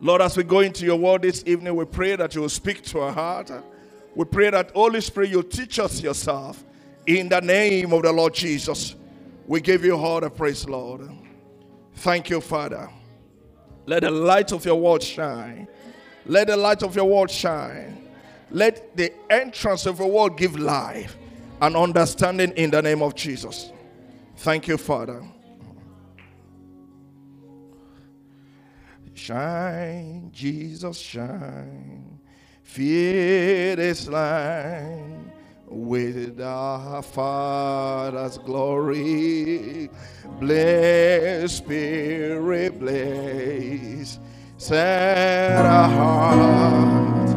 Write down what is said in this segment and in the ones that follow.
Lord, as we go into your word this evening, we pray that you will speak to our heart. We pray that Holy Spirit, you'll teach us yourself. In the name of the Lord Jesus, we give you all the praise, Lord. Thank you, Father. Let the light of your word shine. Let the light of your word shine. Let the entrance of your word give life and understanding in the name of Jesus. Thank you, Father. Shine, Jesus, shine. This line with our Father's glory. Bless, Spirit, bless. Set our heart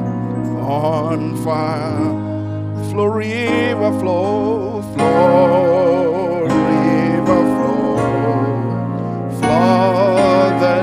on fire. Flow, river, flow, flow,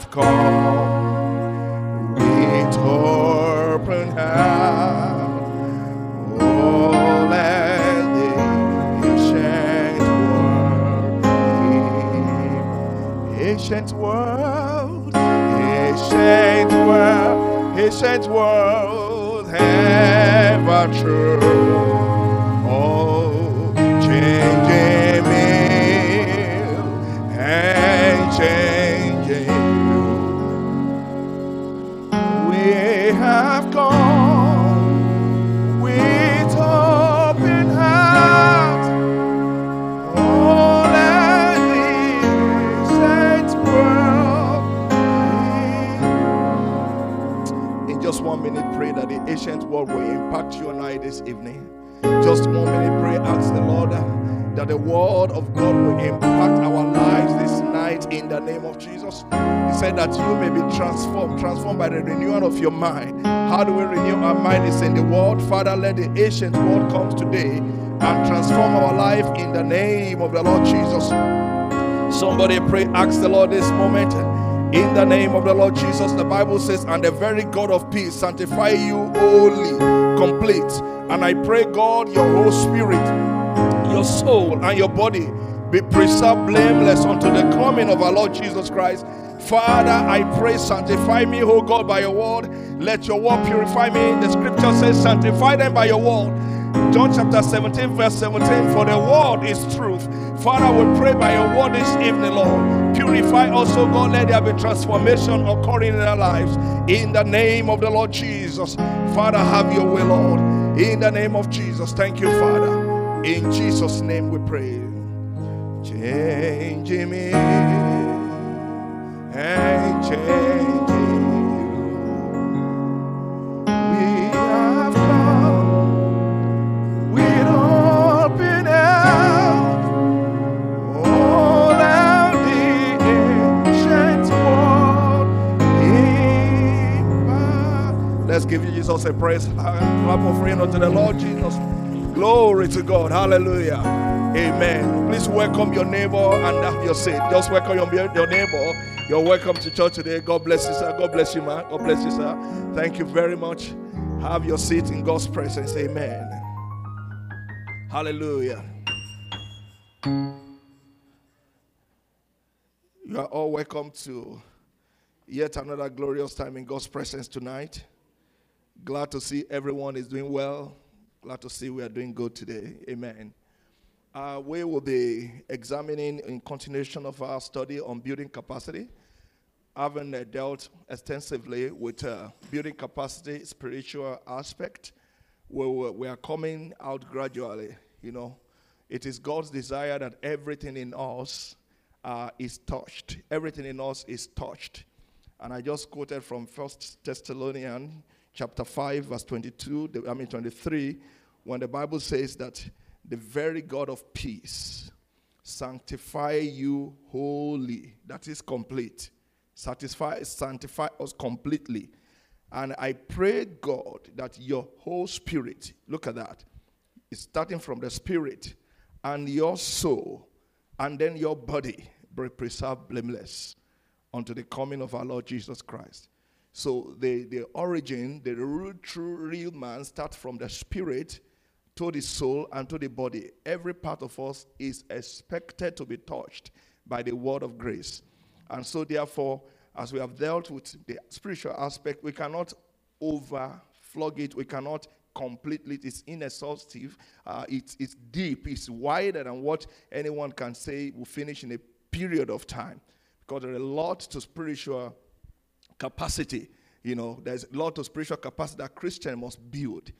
have come with open hand. Oh, let the ancient world. Ancient world, ancient world, ancient world, ever true. Mind. How do we renew our mind? It's in the word. Father, let the ancient word come today and transform our life in the name of the Lord Jesus. Somebody pray, ask the Lord this moment. In the name of the Lord Jesus, the Bible says, and the very God of peace sanctify you wholly, complete. And I pray, God, your whole spirit, your soul, and your body be preserved blameless unto the coming of our Lord Jesus Christ. Father, I pray, sanctify me, oh God, by your word. Let your word purify me. The scripture says, sanctify them by your word. John chapter 17, verse 17, for the word is truth. Father, we pray by your word this evening, Lord. Purify also, God, let there be transformation occurring in our lives. In the name of the Lord Jesus. Father, have your way, Lord. In the name of Jesus. Thank you, Father. In Jesus' name we pray. Change me and changing Let's a praise. Uh, clap offering unto the Lord Jesus. Glory to God. Hallelujah. Amen. Please welcome your neighbor and have your seat. Just welcome your, your neighbor. You're welcome to church today. God bless you, sir. God bless you, man. God bless you, sir. Thank you very much. Have your seat in God's presence. Amen. Hallelujah. You are all welcome to yet another glorious time in God's presence tonight. Glad to see everyone is doing well. Glad to see we are doing good today. Amen. Uh, we will be examining in continuation of our study on building capacity, having uh, dealt extensively with uh, building capacity, spiritual aspect. We, we are coming out gradually. You know, it is God's desire that everything in us uh, is touched. Everything in us is touched. And I just quoted from First Thessalonians chapter 5, verse 22, I mean 23, when the Bible says that the very God of peace sanctify you wholly. That is complete. Satisfy, sanctify us completely. And I pray, God, that your whole spirit, look at that, starting from the spirit and your soul, and then your body be preserved blameless unto the coming of our Lord Jesus Christ. So the, the origin, the real, true, real man starts from the spirit to the soul and to the body. Every part of us is expected to be touched by the word of grace. And so, therefore, as we have dealt with the spiritual aspect, we cannot overflog it. We cannot completely, it's inexhaustive. Uh, it's, it's deep. It's wider than what anyone can say will finish in a period of time. Because there are a lot to spiritual capacity. You know, there's a lot of spiritual capacity that Christian must build.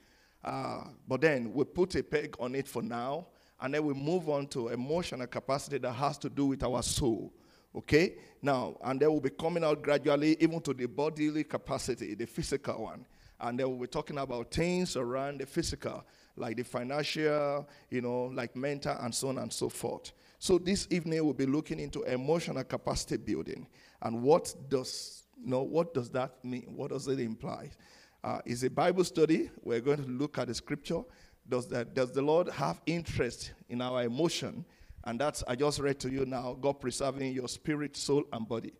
Uh, but then we put a peg on it for now, and then we move on to emotional capacity that has to do with our soul. Okay? Now, and then we'll be coming out gradually even to the bodily capacity, the physical one. And then we'll be talking about things around the physical, like the financial, you know, like mental, and so on and so forth. So this evening we'll be looking into emotional capacity building. And what does know, what does that mean? What does it imply? uh, is a Bible study. We're going to look at the scripture. Does, that, does the Lord have interest in our emotion? And that's, I just read to you now, God preserving your spirit, soul, and body.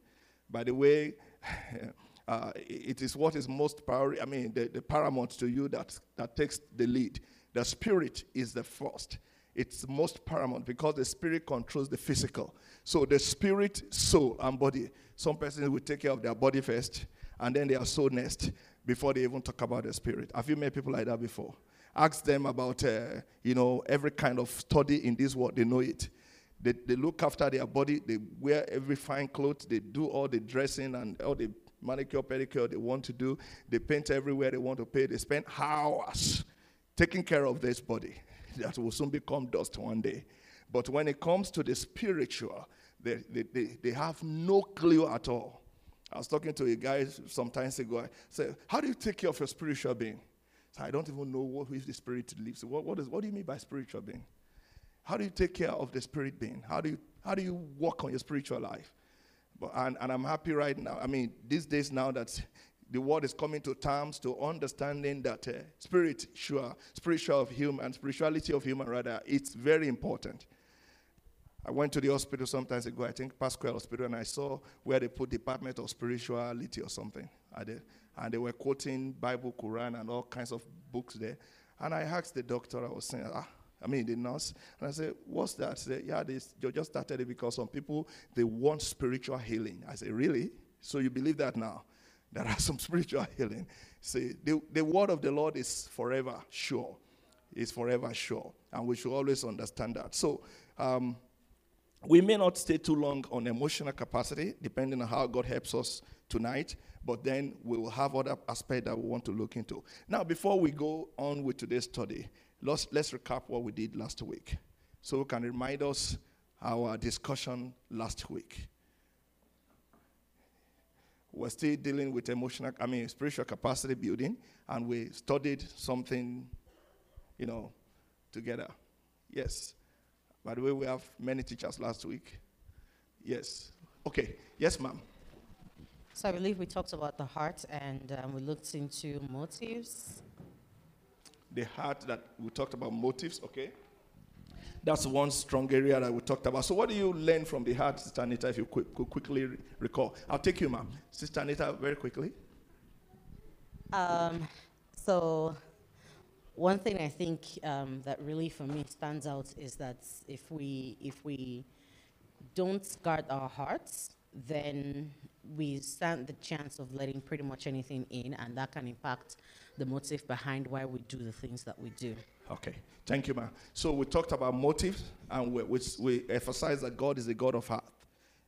By the way, uh, it is what is most priority, I mean, the, the paramount to you that, that takes the lead. The spirit is the first. It's most paramount because the spirit controls the physical. So the spirit, soul, and body. Some persons will take care of their body first, and then their soul next before they even talk about the spirit. Have you met people like that before? Ask them about, uh, you know, every kind of study in this world, they know it. They, they look after their body, they wear every fine clothes, they do all the dressing and all the manicure, pedicure they want to do. They paint everywhere they want to pay. They spend hours taking care of this body that will soon become dust one day. But when it comes to the spiritual, they, they, they, they have no clue at all I was talking to a guy some time ago. I said, How do you take care of your spiritual being? So I don't even know what if the spirit lives. What, what, is, what do you mean by spiritual being? How do you take care of the spirit being? How do you, how do you work on your spiritual life? But, and, and I'm happy right now. I mean, these days now that the world is coming to terms to understanding that uh, spirit, sure, spiritual of human, spirituality of human, rather, it's very important. I went to the hospital sometimes ago, I think Pasqua Hospital, and I saw where they put Department of Spirituality or something. And they were quoting Bible, Quran, and all kinds of books there. And I asked the doctor, I was saying, ah, I mean, the nurse, and I said, What's that? She said, Yeah, they, they just started it because some people they want spiritual healing. I said, Really? So you believe that now? There are some spiritual healing. See, the, the word of the Lord is forever sure. It's forever sure. And we should always understand that. So, um, we may not stay too long on emotional capacity, depending on how God helps us tonight, but then we will have other aspects that we want to look into. Now, before we go on with today's study, let's, let's recap what we did last week so we can remind us our discussion last week. We're still dealing with emotional, I mean, spiritual capacity building, and we studied something, you know, together. Yes. By the way, we have many teachers last week. Yes. Okay. Yes, ma'am. So I believe we talked about the heart and um, we looked into motives. The heart that we talked about motives, okay? That's one strong area that we talked about. So, what do you learn from the heart, Sister Anita, if you quick, could quickly recall? I'll take you, ma'am. Sister Anita, very quickly. Um, so, one thing I think um, that really for me stands out is that if we if we don't guard our hearts, then we stand the chance of letting pretty much anything in, and that can impact the motive behind why we do the things that we do. Okay, thank you, ma. So we talked about motives, and we, we, we emphasize that God is a God of heart.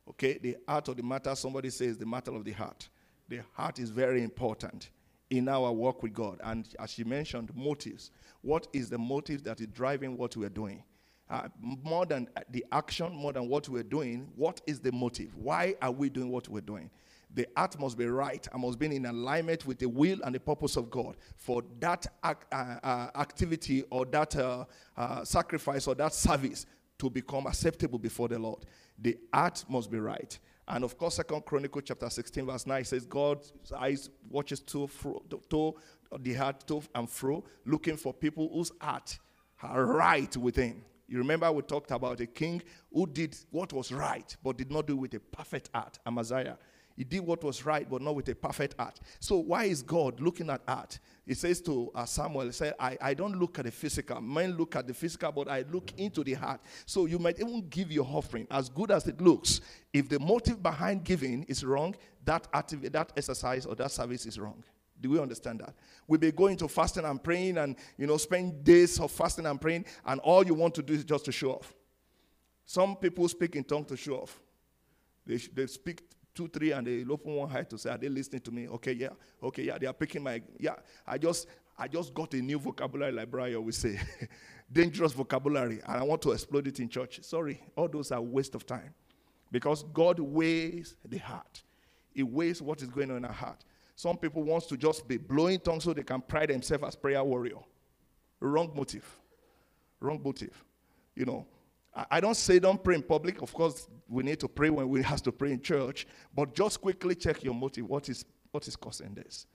Okay, the heart of the matter, somebody says the matter of the heart. The heart is very important in our work with God. And as she mentioned, motives. What is the motive that is driving what we're doing? Uh, more than the action, more than what we're doing, what is the motive? Why are we doing what we're doing? The heart must be right and must be in alignment with the will and the purpose of God for that uh, uh, activity or that uh, uh, sacrifice or that service to become acceptable before the Lord. The heart must be right. And of course, Second Chronicle chapter 16, verse 9 says, God's eyes watches to, fro, to, the heart to and fro, looking for people whose heart are right with him. You remember we talked about a king who did what was right, but did not do it with a perfect heart, Amaziah. He did what was right, but not with a perfect heart. So why is God looking at heart? He says to uh, Samuel, he said, I, I don't look at the physical. Men look at the physical, but I look into the heart. So you might even give your offering as good as it looks. If the motive behind giving is wrong, that, activity, that exercise or that service is wrong. Do we understand that? We may go into fasting and praying and, you know, spend days of fasting and praying, and all you want to do is just to show off. Some people speak in tongues to show off. They, they speak two, three, and they open one eye to say, Are they listening to me? Okay, yeah. Okay, yeah. They are picking my yeah. I just I just got a new vocabulary Brian always say. Dangerous vocabulary, and I want to explode it in church. Sorry, all those are waste of time. Because God weighs the heart. He weighs what is going on in our heart. Some people wants to just be blowing tongues so they can pride themselves as prayer warrior. Wrong motive. Wrong motive. You know, I don't say don't pray in public. Of course, we need to pray when we have to pray in church. But just quickly check your motive. What is what is causing this?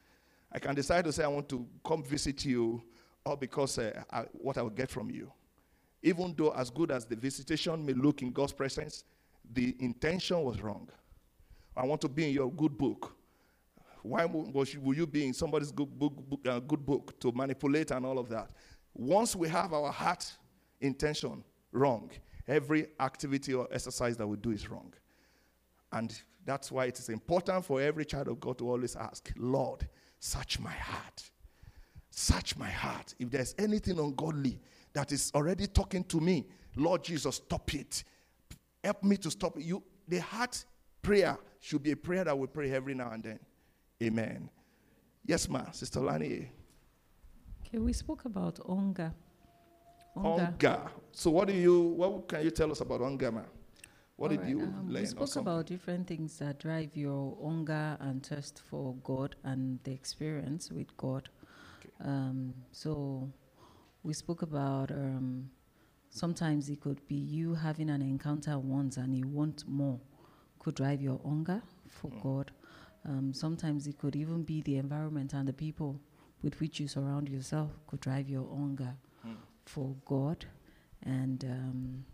I can decide to say I want to come visit you, or because uh, I, what I will get from you. Even though as good as the visitation may look in God's presence, the intention was wrong. I want to be in your good book. Why will you be in somebody's good book, book uh, good book to manipulate and all of that? Once we have our heart intention wrong, every activity or exercise that we do is wrong. And that's why it is important for every child of God to always ask, Lord, search my heart. Search my heart. If there's anything ungodly that is already talking to me, Lord Jesus, stop it. Help me to stop it. You, the heart prayer should be a prayer that we pray every now and then. Amen. Yes, ma, Sister Lani. Okay, we spoke about hunger. Hunger. So, what do you? What can you tell us about hunger, ma? What All did right, you um, learn? We spoke about different things that drive your hunger and thirst for God and the experience with God. Okay. Um, so, we spoke about um, sometimes it could be you having an encounter once and you want more, could drive your hunger for mm. God. Um, sometimes it could even be the environment and the people with which you surround yourself could drive your hunger. For God, and um,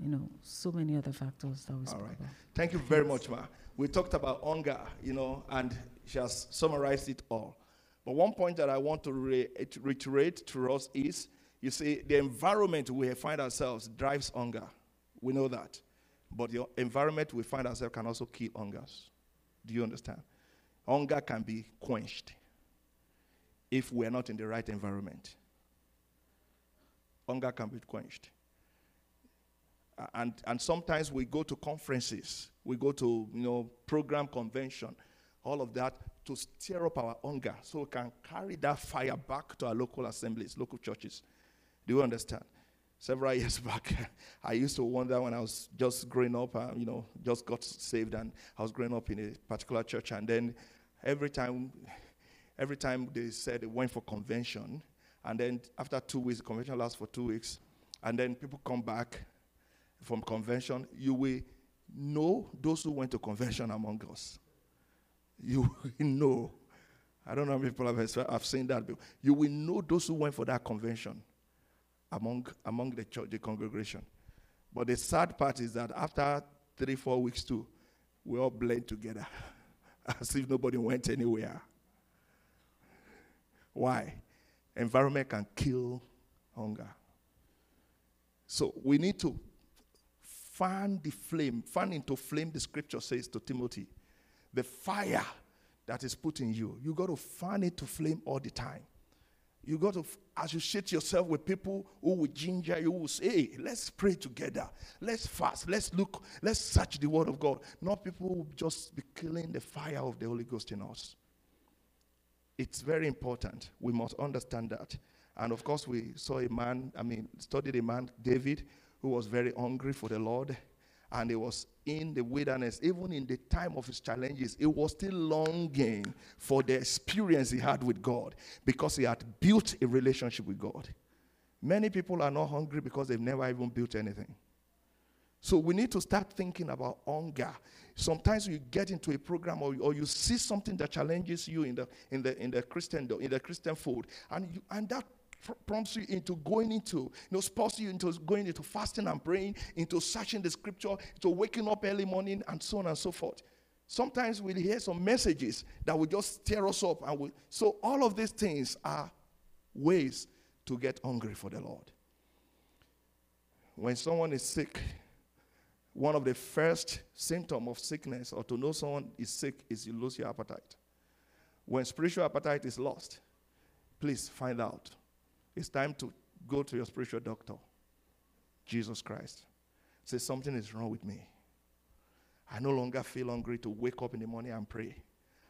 you know so many other factors that we spoke about. Thank you very much, Ma. We talked about hunger, you know, and she has summarized it all. But one point that I want to re- reiterate to us is, you see, the environment we find ourselves drives hunger. We know that. But the environment we find ourselves can also kill hungers. Do you understand? Hunger can be quenched if we're not in the right environment. Hunger can be quenched. And, and sometimes we go to conferences, we go to you know program convention, all of that to stir up our hunger so we can carry that fire back to our local assemblies, local churches. Do you understand? several years back, I used to wonder when I was just growing up, uh, you know, just got saved, and I was growing up in a particular church, and then every time, every time they said they went for convention, and then after two weeks, the convention lasts for two weeks, and then people come back from convention, you will know those who went to convention among us. You will know. I don't know how many people have, have seen that. But you will know those who went for that convention among, among the church, the congregation. But the sad part is that after three, four weeks too, we all blend together as if nobody went anywhere. Why? Environment can kill hunger. So we need to fan the flame, fan into flame, the scripture says to Timothy. The fire that is put in you, you got to fan it to flame all the time. You got to associate yourself with people who will ginger you, who will say, hey, let's pray together. Let's fast. Let's look. Let's search the word of God. Not people who just be killing the fire of the Holy Ghost in us. It's very important. We must understand that. And of course, we saw a man, I mean, studied a man, David, who was very hungry for the Lord. And he was in the wilderness, even in the time of his challenges, he was still longing for the experience he had with God because he had built a relationship with God. Many people are not hungry because they've never even built anything. So we need to start thinking about hunger. Sometimes you get into a program or, or you see something that challenges you in the in the in the Christian in the Christian fold, and you, and that prompts you into going into, you know, spurs you into going into fasting and praying, into searching the scripture, to waking up early morning, and so on and so forth. Sometimes we hear some messages that will just stir us up, and we, so all of these things are ways to get hungry for the Lord. When someone is sick, one of the first symptoms of sickness or to know someone is sick is you lose your appetite. When spiritual appetite is lost, please find out it's time to go to your spiritual doctor, Jesus Christ. Say, something is wrong with me. I no longer feel hungry to wake up in the morning and pray.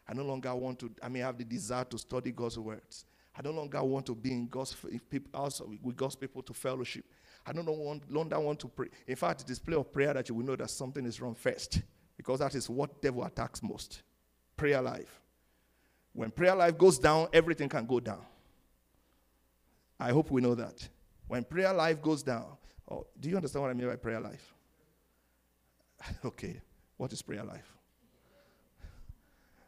I no longer want to, I may have the desire to study God's words. I no longer want to be in God's people, also with God's people to fellowship. I don't want, longer want to pray. In fact, display of prayer that you will know that something is wrong first, because that is what devil attacks most. Prayer life. When prayer life goes down, everything can go down. I hope we know that. When prayer life goes down, oh, do you understand what I mean by prayer life? okay, what is prayer life?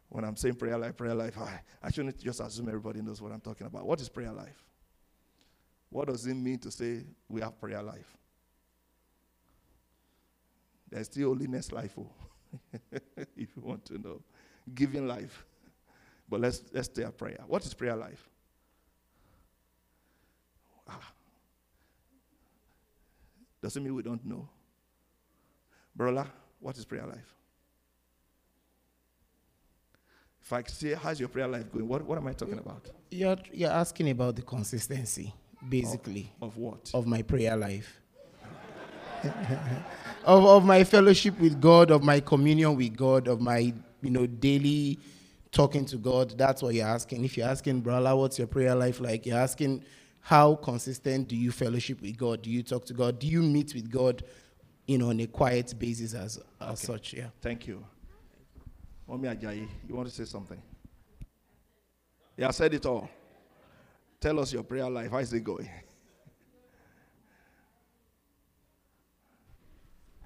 When I'm saying prayer life, prayer life, I, I shouldn't just assume everybody knows what I'm talking about. What is prayer life? What does it mean to say we have prayer life? There's still holiness life, oh, if you want to know. Giving life. But let's let's stay at prayer. What is prayer life? Ah. Doesn't mean we don't know. Brother, what is prayer life? If I say, how's your prayer life going? What, what am I talking about? You're, you're asking about the consistency, basically. Of, of what? Of my prayer life. of, of my fellowship with God, of my communion with God, of my, you know, daily talking to God. That's what you're asking. If you're asking, brother, what's your prayer life like? You're asking, how consistent do you fellowship with God? Do you talk to God? Do you meet with God, you know, on a quiet basis as, as okay. such? Yeah. Thank you. Mommy Ajayi, you want to say something? Yeah, I said it all. Tell us your prayer life. How is it going?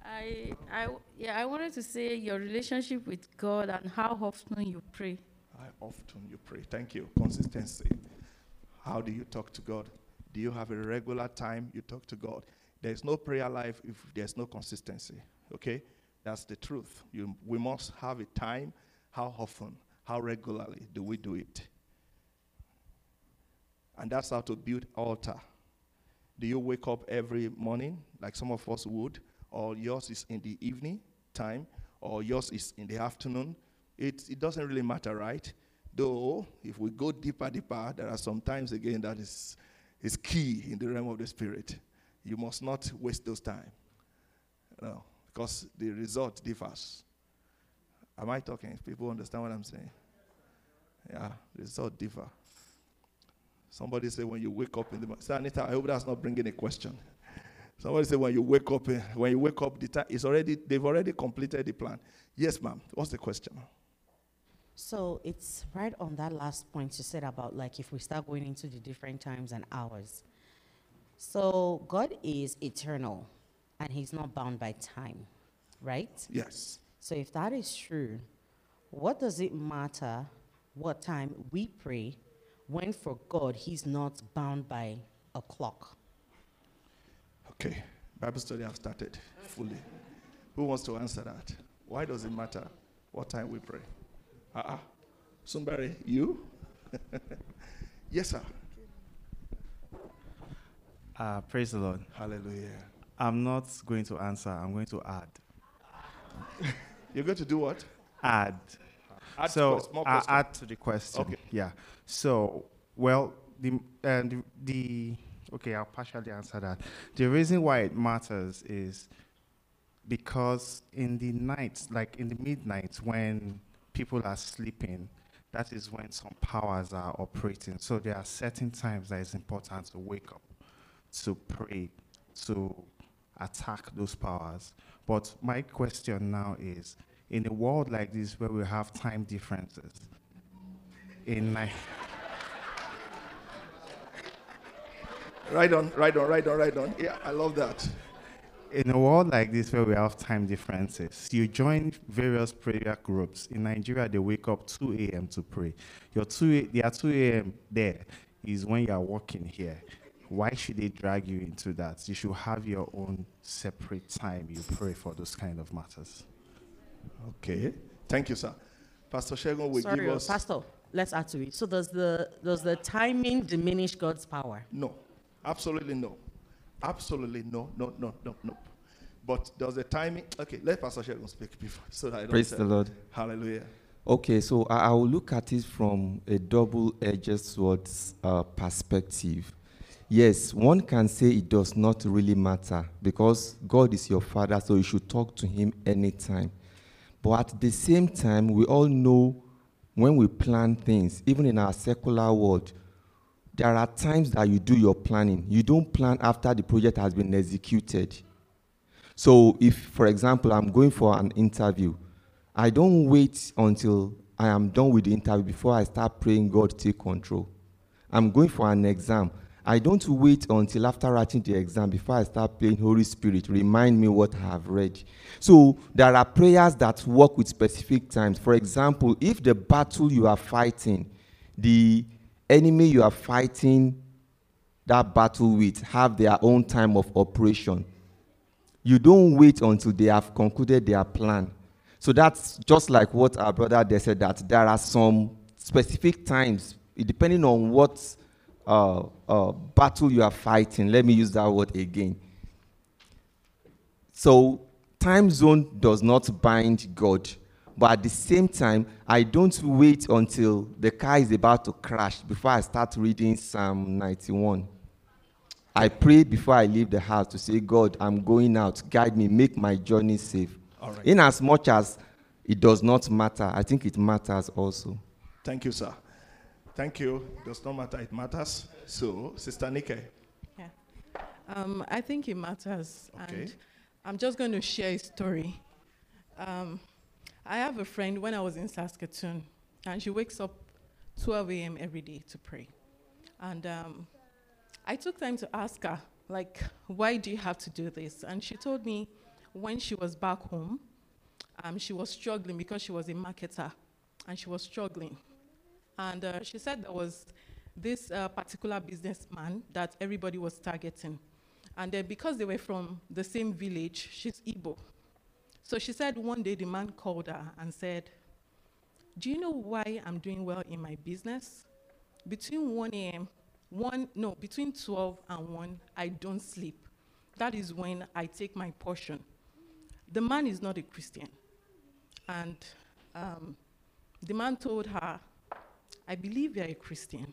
I, I, yeah, I wanted to say your relationship with God and how often you pray. How often you pray. Thank you. Consistency. How do you talk to God? Do you have a regular time you talk to God? There's no prayer life if there's no consistency. Okay? That's the truth. You, we must have a time. How often? How regularly do we do it? And that's how to build altar. Do you wake up every morning like some of us would? Or yours is in the evening time? Or yours is in the afternoon? It, it doesn't really matter, right? Though, if we go deeper, deeper, there are some times again that is, is key in the realm of the spirit. You must not waste those time. No, because the result differs. Am I talking? People understand what I'm saying? Yeah, result differ. Somebody say when you wake up in the morning. Say, Anita, I hope that's not bringing a question. Somebody say when you wake up, eh, when you wake up, the time is already they've already completed the plan. Yes, ma'am. What's the question? So it's right on that last point you said about like if we start going into the different times and hours. So God is eternal and he's not bound by time, right? Yes. So if that is true, what does it matter what time we pray when for God he's not bound by a clock? Okay. Bible study have started fully. Who wants to answer that? Why does it matter what time we pray? Uh-uh. Somebody, you? yes, sir. Uh, praise the Lord. Hallelujah. I'm not going to answer. I'm going to add. You're going to do what? Add. Add so more uh, I add to the question. Okay. Yeah. So well, the and the, the okay, I'll partially answer that. The reason why it matters is because in the night, like in the midnight, when people are sleeping, that is when some powers are operating. So there are certain times that it's important to wake up, to pray, to attack those powers. But my question now is in a world like this where we have time differences, in Ni- Right on, right on, right on, right on. Yeah, I love that. in a world like this where we have time differences, you join various prayer groups. In Nigeria, they wake up 2 a.m. to pray. Your 2 a, their 2 a.m. there is when you are working here. Why should they drag you into that? You should have your own separate time you pray for those kind of matters. Okay. Thank you, sir. Pastor Shegun will Sorry, give us. Pastor, let's add to it. So does the does the timing diminish God's power? No, absolutely no. Absolutely no, no, no, no, no. But does the timing. Okay, let Pastor Shegun speak before. So that I don't Praise say- the Lord. Hallelujah. Okay, so I, I will look at it from a double-edged sword uh, perspective. Yes, one can say it does not really matter because God is your father, so you should talk to him anytime. But at the same time, we all know when we plan things, even in our secular world, there are times that you do your planning. You don't plan after the project has been executed. So, if, for example, I'm going for an interview, I don't wait until I am done with the interview before I start praying God take control. I'm going for an exam. I don't wait until after writing the exam before I start praying Holy Spirit, remind me what I have read. So there are prayers that work with specific times. For example, if the battle you are fighting, the enemy you are fighting that battle with have their own time of operation, you don't wait until they have concluded their plan. So that's just like what our brother there said that there are some specific times, depending on what uh, uh, battle you are fighting. Let me use that word again. So time zone does not bind God. But at the same time, I don't wait until the car is about to crash before I start reading Psalm 91. I pray before I leave the house to say, God, I'm going out. Guide me, make my journey safe. All right. In as much as it does not matter, I think it matters also. Thank you, sir. Thank you. Does not matter, it matters. So, Sister Nike. Um, I think it matters. Okay. And I'm just going to share a story. Um, I have a friend when I was in Saskatoon, and she wakes up 12 a.m. every day to pray. And um, I took time to ask her, like, why do you have to do this? And she told me when she was back home, um, she was struggling because she was a marketer, and she was struggling. And uh, she said there was this uh, particular businessman that everybody was targeting. And then because they were from the same village, she's Igbo. So she said one day the man called her and said, Do you know why I'm doing well in my business? Between 1 a.m., 1, no, between 12 and 1, I don't sleep. That is when I take my portion. The man is not a Christian. And um, the man told her, I believe you're a Christian.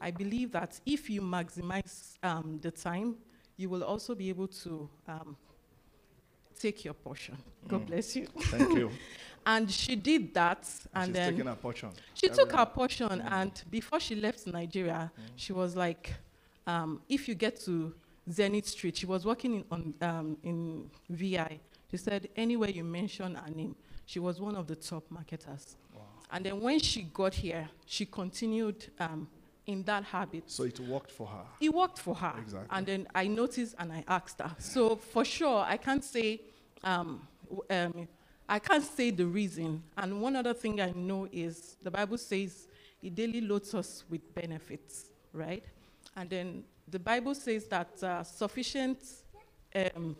I believe that if you maximize um, the time, you will also be able to um, take your portion. God Mm. bless you. Thank you. and she did that, and She's then taking her portion. she Every took her portion, and before she left Nigeria, she was like, um, "If you get to Zenith Street, she was working in on um, in VI. She said anywhere you mention her name, she was one of the top marketers. And then when she got here, she continued um, in that habit. So it worked for her. It worked for her. Exactly. And then I noticed and I asked her. So for sure, I can't say, um, um, I can't say the reason. And one other thing I know is the Bible says it daily loads us with benefits, right? And then the Bible says that uh, sufficient um,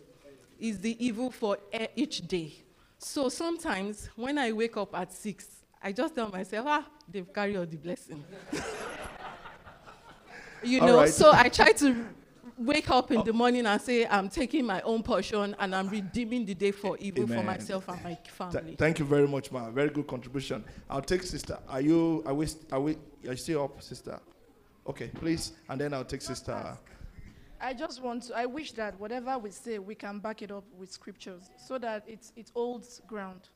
is the evil for e- each day. So sometimes when I wake up at six, I just tell myself, ah, they've carried all the blessing. you All know, right. so I try to wake up in the morning and say, I'm taking my own portion and I'm redeeming the day for evil for myself and my Th- family. thank you very much, ma. Very good contribution. I'll take sister. Are you? Are we? Are we? Are you still up, sister? Okay, please, and then I'll take sister. I just want to, I wish that whatever we say, we can back it up with scriptures so that it's, it holds ground.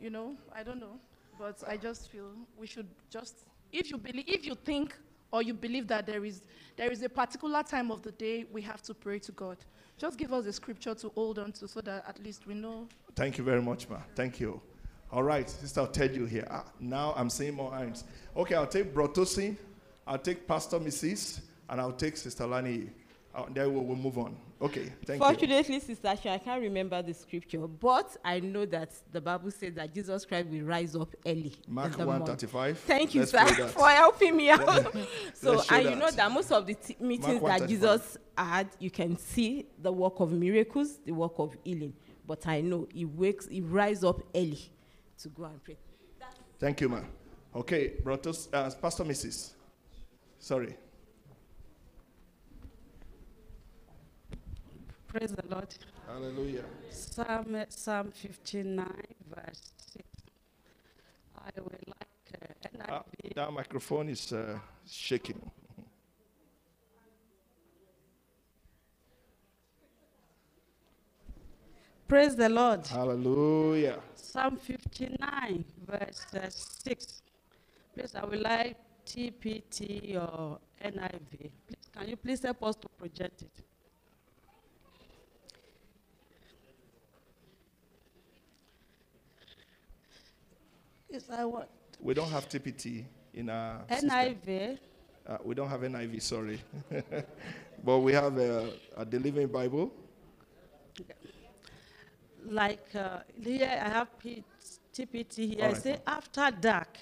You know, I don't know, but I just feel we should just, if you believe, if you think or you believe that there is, there is a particular time of the day we have to pray to God, just give us a scripture to hold on to so that at least we know. Thank you very much, ma. Thank you. All right, sister, I'll tell you here. Ah, now I'm seeing more hands. Okay, I'll take Brotosi, I'll take Pastor Mrs., and I'll take Sister Lani. Uh, then we'll, we'll move on. Okay, thank you. Fortunately, Sister Asha, I can't remember the scripture, but I know that the Bible says that Jesus Christ will rise up early. Mark in 135. Thank you, Let's sir, for helping me out. so, and you know that. most of the t- meetings that Jesus had, you can see the work of miracles, the work of healing. But I know he wakes, he rise up early to go and pray. Thank you, ma'am. Okay, Brotos, uh, Pastor Mrs. Sorry. Praise the Lord. Hallelujah. Psalm, Psalm 59, verse 6. I will like uh, Ah, that microphone is uh, shaking. Praise the Lord. Hallelujah. Psalm 59, verse uh, 6. Please, I would like TPT or NIV. Please, can you please help us to project it? Want We don't have TPT in our system. NIV. Uh, we don't have NIV, sorry. but we have a, a the Living Bible. like uh, here I have P- TPT here. All I right, say after dark,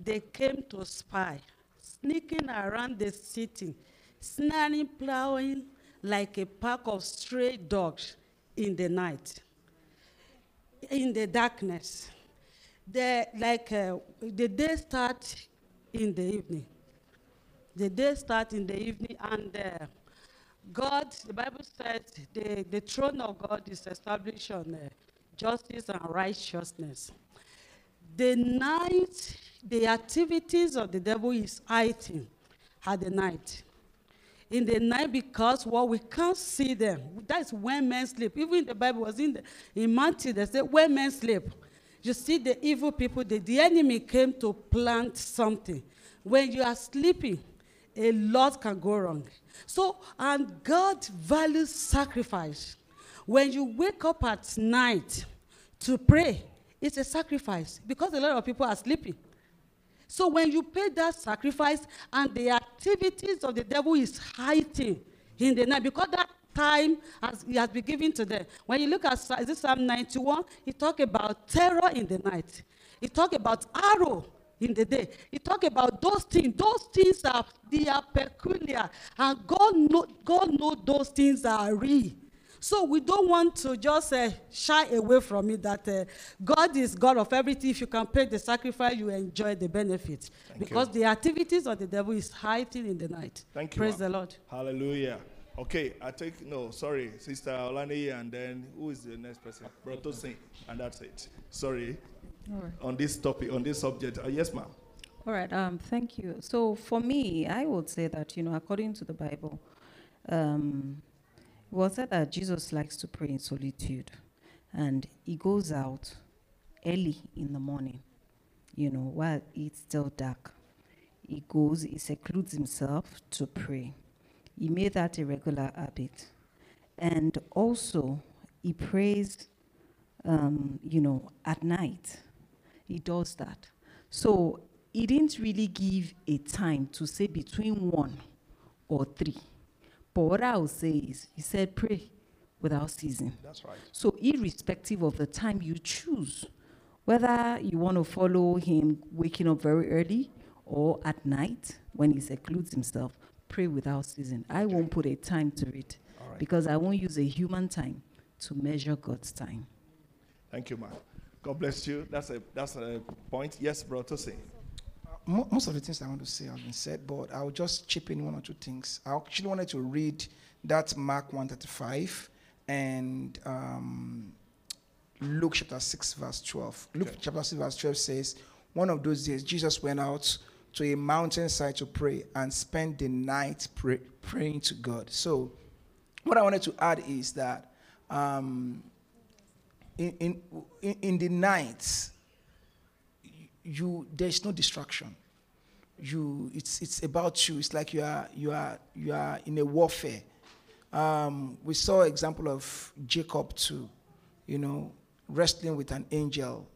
they came to spy, sneaking around the city, snaring, plowing like a pack of stray dogs in the night, in the darkness. They like uh, the day start in the evening. The day start in the evening, and uh, God, the Bible says, the, the throne of God is established on uh, justice and righteousness. The night, the activities of the devil is hiding at the night. In the night, because what we can't see them, that's when men sleep. Even the Bible was in the, in Matthew, they say when men sleep. You see the evil people, the, the enemy came to plant something. When you are sleeping, a lot can go wrong. So, and God values sacrifice. When you wake up at night to pray, it's a sacrifice because a lot of people are sleeping. So when you pay that sacrifice and the activities of the devil is hiding in the night, because that time has, he has been given to them. When you look at is it Psalm 91, he talk about terror in the night. He talk about arrow in the day. He talk about those things. Those things are they are peculiar, and God know God know those things are real. So we don't want to just uh, shy away from it that uh, God is God of everything. If you can pay the sacrifice, you enjoy the benefits. because the activities of the devil is hiding in the night. Thank you. Praise the Lord. Hallelujah. Okay, I take no, sorry, Sister Olani, and then who is the next person? Brotosin, and that's it. Sorry. Right. On this topic, on this subject. Uh, yes, ma'am. All right, um, thank you. So for me, I would say that, you know, according to the Bible, um, it was said that Jesus likes to pray in solitude and he goes out early in the morning, you know, while it's still dark. He goes, he secludes himself to pray. He made that a regular habit. And also, he prays, um, you know, at night. He does that. So he didn't really give a time to say between one or three. But what I will say is, he said, pray without ceasing. That's right. So, irrespective of the time you choose, whether you want to follow him waking up very early or at night when he secludes himself, pray without ceasing. I won't put a time to it because I won't use a human time to measure God's time. Thank you, ma'am. God bless you. That's a that's a point. Yes, Brotosin. mo- most of the things I want to say have been said, but I'll just chip in one or two things. I actually wanted to read that Mark 135 and um, Luke chapter 6, verse 12. Luke Okay. chapter 6, verse 12 says, One of those days, Jesus went out to a mountainside to pray and spend the night pray, praying to God. So, what I wanted to add is that um, in, in, in, the night, you there's no distraction. You it's it's about you. It's like you are you are you are in a warfare. Um, we saw example of jacob too you know wrestling with an angel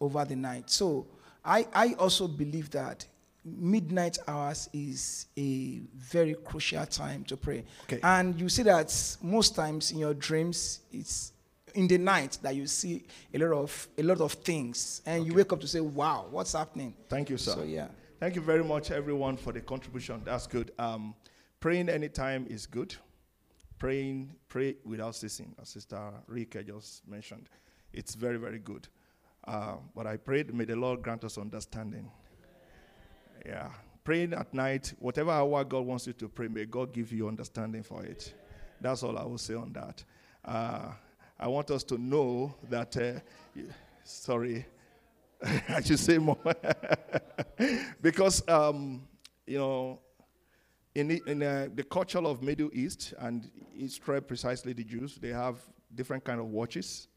over the night. So i i also believe that midnight hours is a very crucial time to pray Okay. and you see that most times in your dreams it's in the night that you see a lot of a lot of things and you wake up to say wow what's happening Thank you, sir. so yeah Thank you very much, everyone, for the contribution. That's good. Um, praying anytime is good. Praying, pray without ceasing, as Sister Rika just mentioned. It's very, very good. Uh, but I prayed, may the Lord grant us understanding. Yeah. Praying at night, whatever hour God wants you to pray, may God give you understanding for it. That's all I will say on that. Uh, I want us to know that, uh, sorry, I should say more. because, um, you know, in, the, in uh, the culture of Middle East and Israel, precisely the Jews, they have different kind of watches.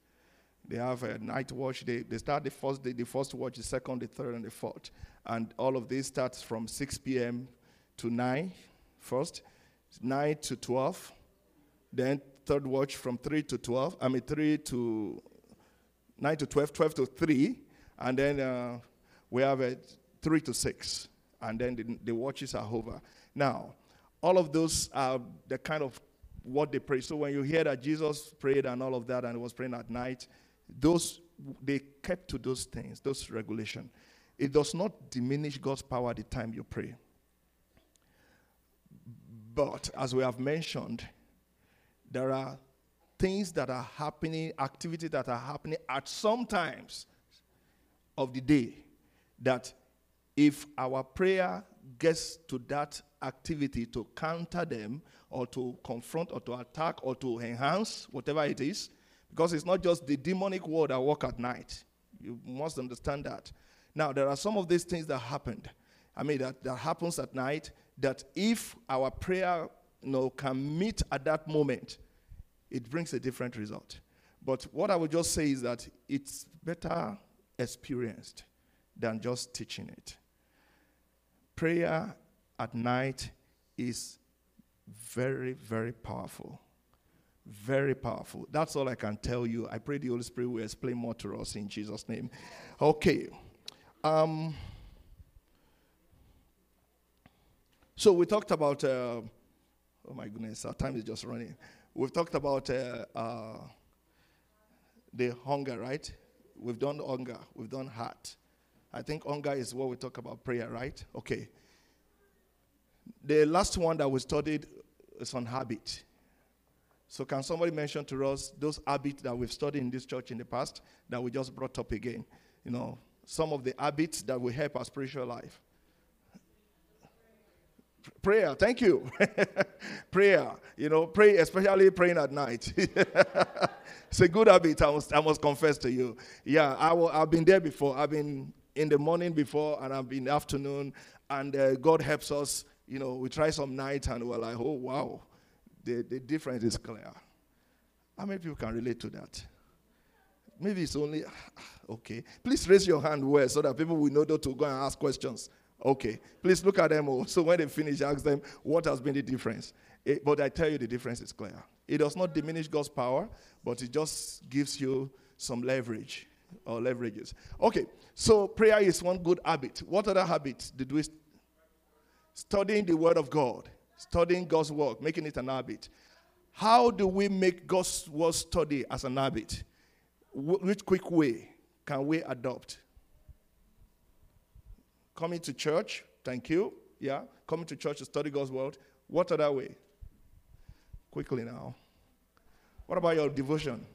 They have a night watch. They, they start the first day, the first watch, the second, the third, and the fourth. And all of this starts from 6 p.m. to 9 first, 9 to 12. Then third watch from 3 to 12. I mean, 3 to 9 to 12, 12 to 3. And then uh, we have a 3 to 6. And then the, the watches are over. Now, all of those are the kind of what they pray. So when you hear that Jesus prayed and all of that and was praying at night, those they kept to those things, those regulation. It does not diminish God's power the time you pray. But as we have mentioned, there are things that are happening, activities that are happening at some times of the day that if our prayer gets to that activity to counter them or to confront or to attack or to enhance whatever it is, because it's not just the demonic world that work at night. You must understand that. Now, there are some of these things that happened. I mean, that, that happens at night that if our prayer you know, can meet at that moment, it brings a different result. But what I would just say is that it's better experienced than just teaching it. Prayer at night is very, very powerful. Very powerful. That's all I can tell you. I pray the Holy Spirit will explain more to us in Jesus' name. Okay. Um, so we talked about, uh, oh my goodness, our time is just running. We've talked about uh, uh, the hunger, right? We've done hunger, we've done heart. I think hunger is what we talk about prayer, right? Okay. The last one that we studied is on habit. So, can somebody mention to us those habits that we've studied in this church in the past that we just brought up again? You know, some of the habits that will help our spiritual life. Prayer, thank you. prayer, you know, pray, especially praying at night. it's a good habit, I must, I must confess to you. Yeah, I will, I've been there before. I've been in the morning before, and I've been in the afternoon, and uh, God helps us. You know, we try some night, and we're like, oh, wow, the, the difference is clear. How many people can relate to that? Maybe it's only, okay. Please raise your hand well so that people will know that to go and ask questions. Okay. Please look at them all. So when they finish, ask them what has been the difference. It- but I tell you, the difference is clear. It does not diminish God's power, but it just gives you some leverage or leverages. Okay. So prayer is one good habit. What other habits did we? Studying the Word of God, studying God's work, making it an habit. How do we make God's word study as an habit? Wh- Which quick way can we adopt? Coming to church, thank you. Yeah, coming to church to study God's word. What other way? Quickly now. What about your devotion?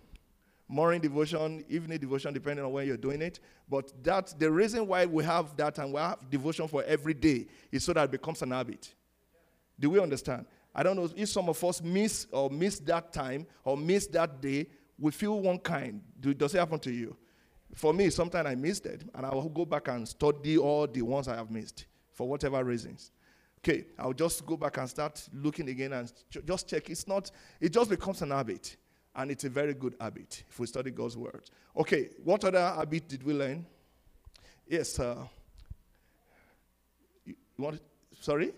morning devotion, evening devotion, depending on when you're doing it. But that the reason why we have that and we have devotion for every day is so that it becomes an habit. Do we understand? I don't know if some of us miss or miss that time or miss that day, we feel one kind. Do, does it happen to you? For me, sometimes I missed it, and I will go back and study all the ones I have missed for whatever reasons. Okay, I'll just go back and start looking again and just check. It's not, it just becomes an habit, and it's a very good habit if we study God's word. Okay, what other habit did we learn? Yes, uh, you want, sorry?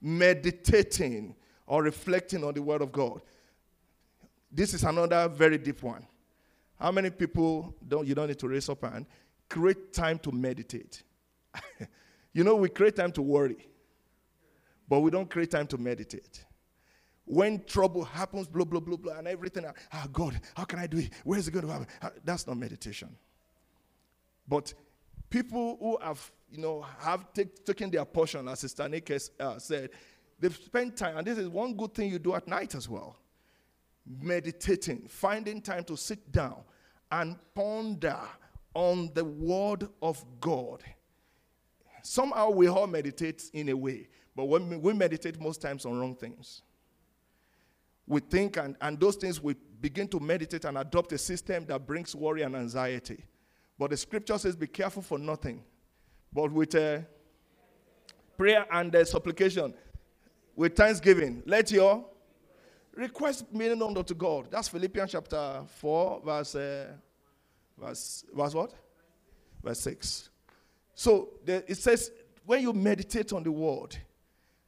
Meditating or reflecting on the word of God. This is another very deep one. How many people don't you don't need to raise up and create time to meditate? you know, we create time to worry, but we don't create time to meditate. When trouble happens, blah, blah, blah, blah, and everything, ah, God, how can I do it? Where's it going to happen? Ah, that's not meditation. But people who have, you know, have take, taken their portion, as Sister Nick uh, said, they've spent time, and this is one good thing you do at night as well meditating, finding time to sit down and ponder on the Word of God. Somehow we all meditate in a way, but when we meditate most times on wrong things. We think, and, and those things we begin to meditate and adopt a system that brings worry and anxiety. But the scripture says, Be careful for nothing, but with uh, prayer and uh, supplication, with thanksgiving, let your Request meaning known unto God. That's Philippians chapter 4, verse, uh, verse, verse what? Verse 6. So the, it says, when you meditate on the word,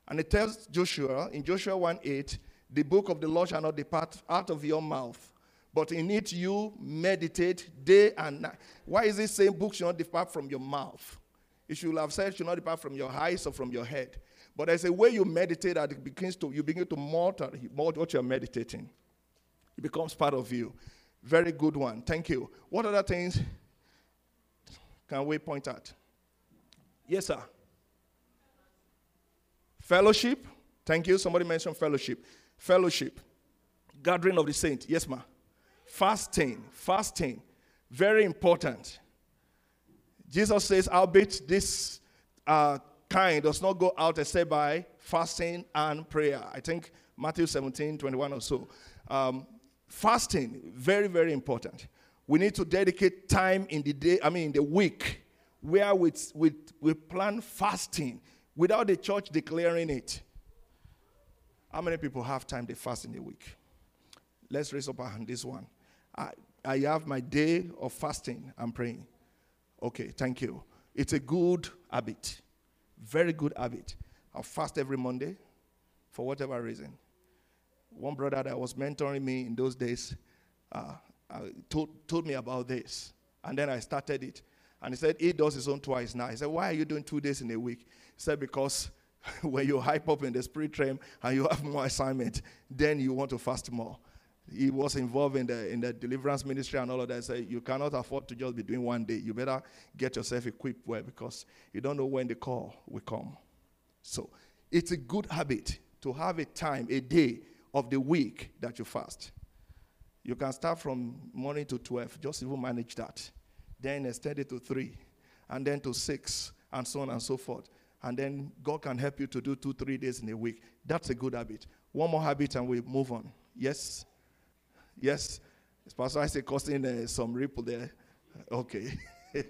and it tells Joshua in Joshua 1 8, the book of the Lord shall not depart out of your mouth, but in it you meditate day and night. Why is it saying book should not depart from your mouth? It should have said should not depart from your eyes or from your head. But there's a way you meditate that it begins to, you begin to mortar, what you're meditating. It becomes part of you. Very good one. Thank you. What other things can we point at? Yes, sir. Fellowship. Thank you. Somebody mentioned fellowship. Fellowship. Gathering of the saints. Yes, ma. Fasting. Fasting. Very important. Jesus says, I'll this uh, kind does not go out except by fasting and prayer. I think Matthew 17, 21 or so. Um, fasting, very, very important. We need to dedicate time in the day, I mean, in the week, where we, we, we plan fasting without the church declaring it. How many people have time they fast in a week? Let's raise up our hand this one. I, I have my day of fasting and praying. Okay, thank you. It's a good habit. Very good habit. I'll fast every Monday for whatever reason. One brother that was mentoring me in those days uh, uh, told, told me about this. And then I started it. And he said, he does his own twice now. He said, why are you doing two days in a week? He said, because when you hype up in the spirit realm and you have more assignment, then you want to fast more. He was involved in the, in the deliverance ministry and all of that. So you cannot afford to just be doing one day. You better get yourself equipped well because you don't know when the call will come. So it's a good habit to have a time, a day of the week that you fast. You can start from morning to 12, just even manage that. Then extend it to 3, and then to 6, and so on and so forth. And then God can help you to do two, three days in a week. That's a good habit. One more habit, and we move on. Yes? Yes? Is Pastor Isaac causing uh, some ripple there? Okay.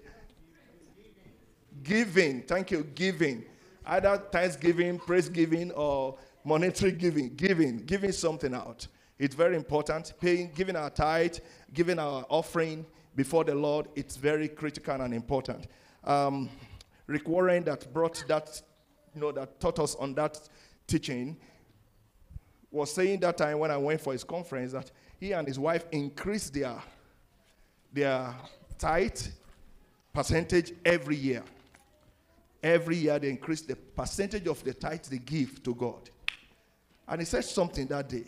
giving. Thank you. Giving. Either thanksgiving, praise giving, or monetary giving. Giving. Giving something out. It's very important. Paying, giving our tithe, giving our offering before the Lord. It's very critical and important. Um, Rick Warren that brought that, you know, that taught us on that teaching was saying that time when I went for his conference that he and his wife increased their, their tithe percentage every year. Every year they increase the percentage of the tithe they give to God. And he said something that day.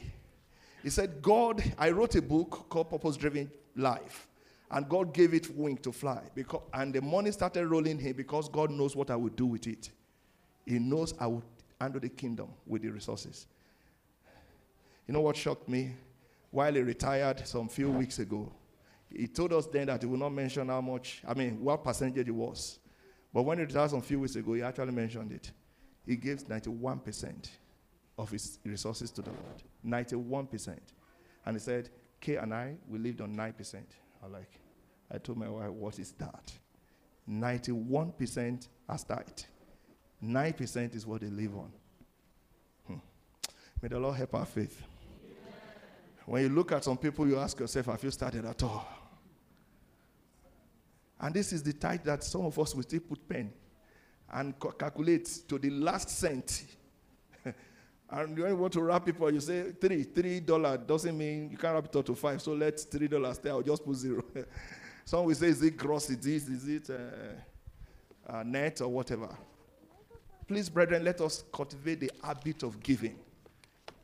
He said, God, I wrote a book called Purpose Driven Life. And God gave it wing to fly. Because, and the money started rolling in because God knows what I would do with it. He knows I would handle the kingdom with the resources. You know what shocked me? While he retired some few weeks ago. He told us then that he would not mention how much, I mean, what percentage it was. But when he retired some few weeks ago, he actually mentioned it. He gives 91% of his resources to the Lord. 91%. And he said, Kay and I, we lived on 9%. I like, I told my wife, what is that? 91% has died. 9% is what they live on. Hmm. May the Lord help our faith. When you look at some people, you ask yourself, have you started at all? And this is the type that some of us will still put pen and calculate to the last cent. and when you want to wrap people, you say three, three dollar doesn't mean you can't wrap it up to five. So let three dollars stay. I'll just put zero. some will say, is it gross? Is it, is it uh, uh, net or whatever? Please, brethren, let us cultivate the habit of giving.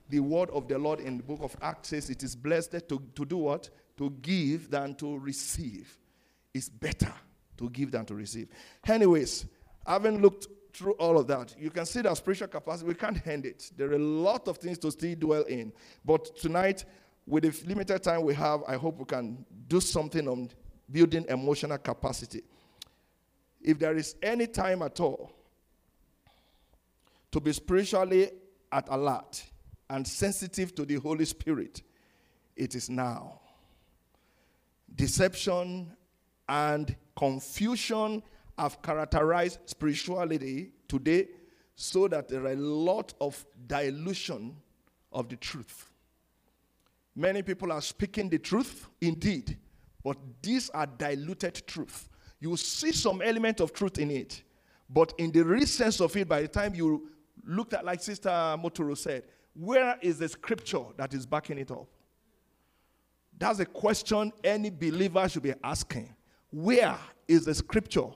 The word of the Lord in the book of Acts says it is blessed to, to do what? To give than to receive. It's better to give than to receive. Anyways, having looked through all of that, you can see that spiritual capacity, we can't end it. There are a lot of things to still dwell in. But tonight, with the limited time we have, I hope we can do something on building emotional capacity. If there is any time at all to be spiritually at alert and sensitive to the Holy Spirit, it is now. Deception and confusion have characterized spirituality today so that there are a lot of dilution of the truth. Many people are speaking the truth, indeed, but these are diluted truth. You see some element of truth in it, but in the real sense of it, by the time you looked at, like Sister Motoro said, where is the scripture that is backing it up? That's a question any believer should be asking. Where is the scripture?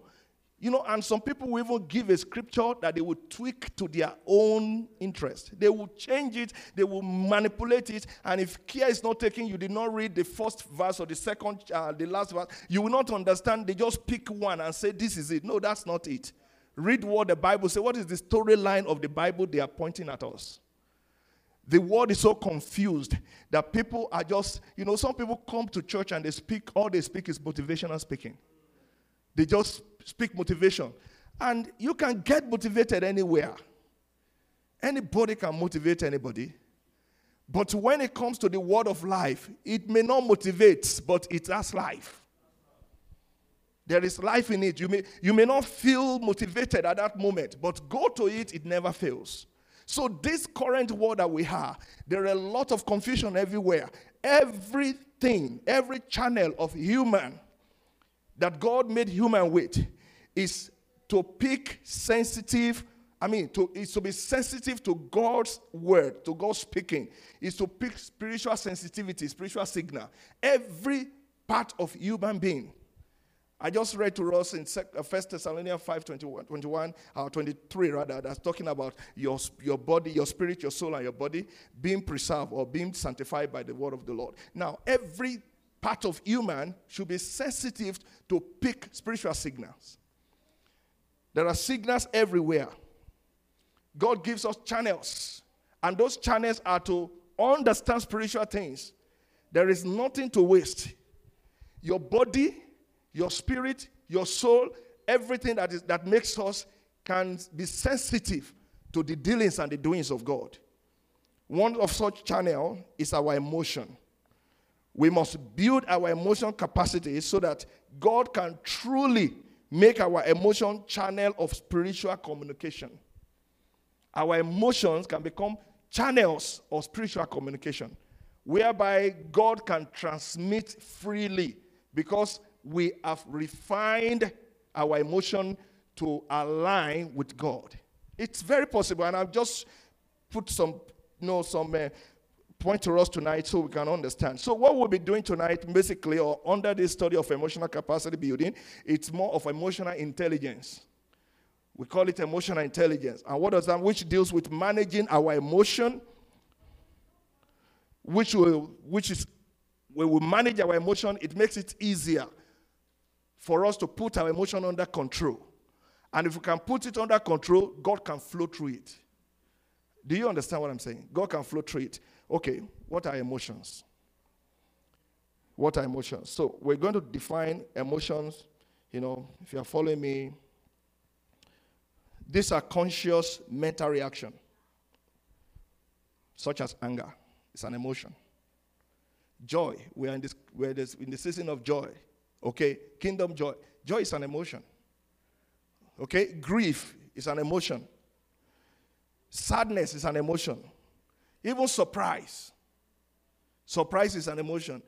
You know, and some people will even give a scripture that they will tweak to their own interest. They will change it, they will manipulate it, and if care is not taken, you did not read the first verse or the second, uh, the last verse, you will not understand. They just pick one and say, This is it. No, that's not it. Read what the Bible says. What is the storyline of the Bible they are pointing at us? The world is so confused that people are just, you know, some people come to church and they speak, all they speak is motivational speaking. They just speak motivation. And you can get motivated anywhere. Anybody can motivate anybody. But when it comes to the word of life, it may not motivate, but it has life. There is life in it. You may, you may not feel motivated at that moment, but go to it, it never fails. So, this current world that we have, there are a lot of confusion everywhere. Everything, every channel of human that God made human with is to pick sensitive I mean, to, is to be sensitive to God's word, to God's speaking, is to pick spiritual sensitivity, spiritual signal. Every part of human being I just read to us in 1 uh, Thessalonians 5 21, 21 or uh, 23, rather, that's talking about your, your body, your spirit, your soul, and your body being preserved or being sanctified by the word of the Lord. Now, every part of human should be sensitive to pick spiritual signals. There are signals everywhere. God gives us channels, and those channels are to understand spiritual things. There is nothing to waste. Your body your spirit, your soul, everything that, is, that makes us can be sensitive to the dealings and the doings of God. One of such channel is our emotion. We must build our emotion capacity so that God can truly make our emotion channel of spiritual communication. Our emotions can become channels of spiritual communication whereby God can transmit freely because we have refined our emotion to align with God. It's very possible, and I've just put some, you know, some uh, point to us tonight so we can understand. So, what we'll be doing tonight, basically, or under this study of emotional capacity building, it's more of emotional intelligence. We call it emotional intelligence. And what does that, which deals with managing our emotion, which will, which is, we manage our emotion, it makes it easier for us to put our emotion under control. And if we can put it under control, God can flow through it. Do you understand what I'm saying? God can flow through it. Okay, what are emotions? What are emotions? So we're going to define emotions. You know, if you are following me, these are conscious mental reaction, such as anger. It's an emotion. Joy. We are in this, we're this, in the season of joy. Okay? Kingdom joy. Joy is an emotion. Okay? Grief is an emotion. Sadness is an emotion. Even surprise. Surprise is an emotion.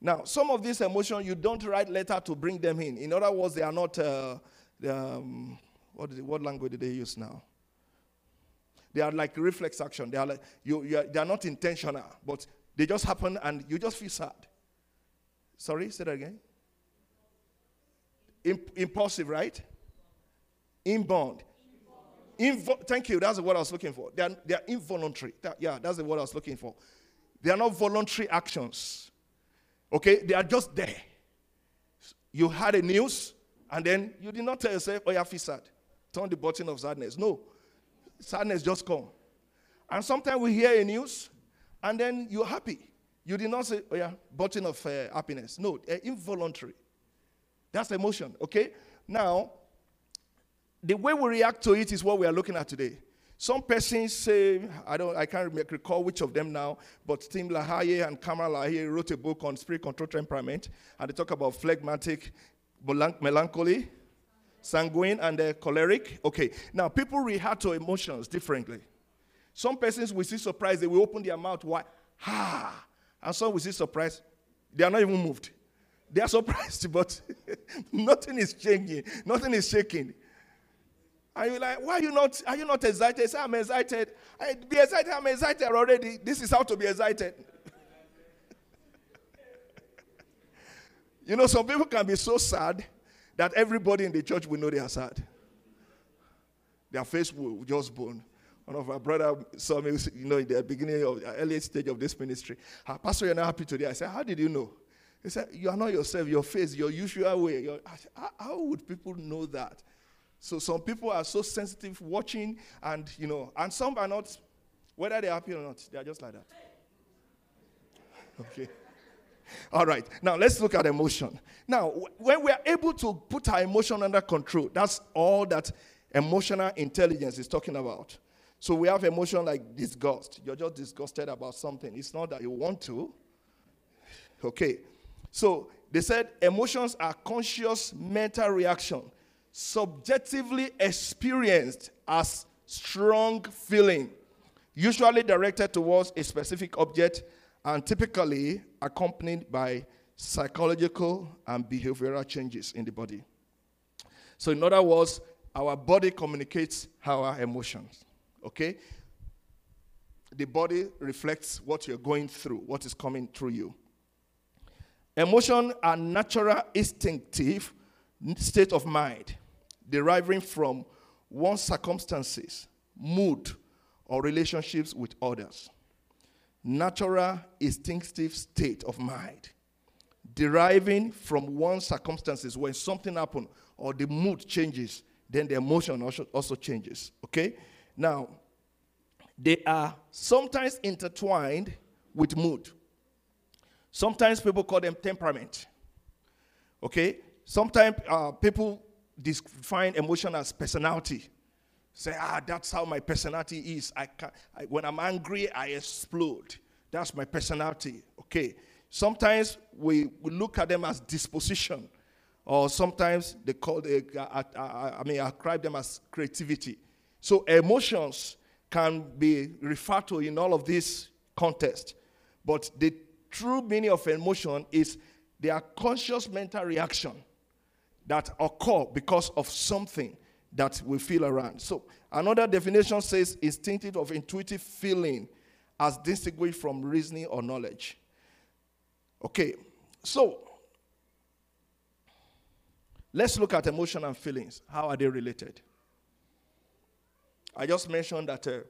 Now, some of these emotions, you don't write letter to bring them in. In other words, they are not, uh, um, what, what language do they use now? They are like reflex action. They are like, you, you are, they are not intentional, but they just happen and you just feel sad. Sorry, say that again. Imp- impulsive, right? Inbound. Invo- thank you. That's the word I was looking for. They are, they are involuntary. That, yeah, that's the word I was looking for. They are not voluntary actions. Okay? They are just there. You had a news, and then you did not tell yourself, oh, you feel sad. Turn the button of sadness. No. Sadness just come. And sometimes we hear a news, and then you're happy. You did not say, oh yeah, button of uh, happiness. No, involuntary. That's emotion, okay? Now, the way we react to it is what we are looking at today. Some persons say, I don't, I can't recall which of them now, but Tim LaHaye and Kamal LaHaye wrote a book on spirit control temperament, and they talk about phlegmatic, melancholy, sanguine, and uh, choleric. Okay, now people react to emotions differently. Some persons will see surprise, they will open their mouth wide, ha, and some will see surprise, they are not even moved. They are surprised, but nothing is changing, nothing is shaking. And you're like, why are you not, are you not excited? Say, I'm excited. I, be excited, I'm excited already. This is how to be excited. you know, some people can be so sad that everybody in the church will know they are sad. Their face will just burn. One of our brother saw me, you know, in the beginning of the early stage of this ministry. Pastor, you're not happy today. I said, How did you know? He said, You are not yourself, your face, your usual way. Your, how, how would people know that? So some people are so sensitive watching, and you know, and some are not, whether they're happy or not, they are just like that. Okay. All right. Now let's look at emotion. Now, when we are able to put our emotion under control, that's all that emotional intelligence is talking about. So we have emotion like disgust. You're just disgusted about something. It's not that you want to. Okay. So they said emotions are conscious mental reaction subjectively experienced as strong feeling, usually directed towards a specific object and typically accompanied by psychological and behavioral changes in the body. So, in other words, our body communicates our emotions. Okay? The body reflects what you're going through, what is coming through you. Emotion are natural, instinctive state of mind deriving from one's circumstances, mood, or relationships with others. Natural, instinctive state of mind deriving from one's circumstances when something happens or the mood changes, then the emotion also, also changes. Okay? Now, they are sometimes intertwined with mood. Sometimes people call them temperament. Okay? Sometimes uh, people define emotion as personality. Say, ah, that's how my personality is. I, can, I when I'm angry, I explode. That's my personality. Okay. Sometimes we, we look at them as disposition, or sometimes they call they, I, I, I mean, I ascribe them as creativity. So emotions can be referred to in all of these contexts, but the true meaning of emotion is they are conscious mental reaction that occur because of something that we feel around. So another definition says instinctive of intuitive feeling as distinguished from reasoning or knowledge. Okay, so let's look at emotion and feelings. How are they related? I just mentioned that uh,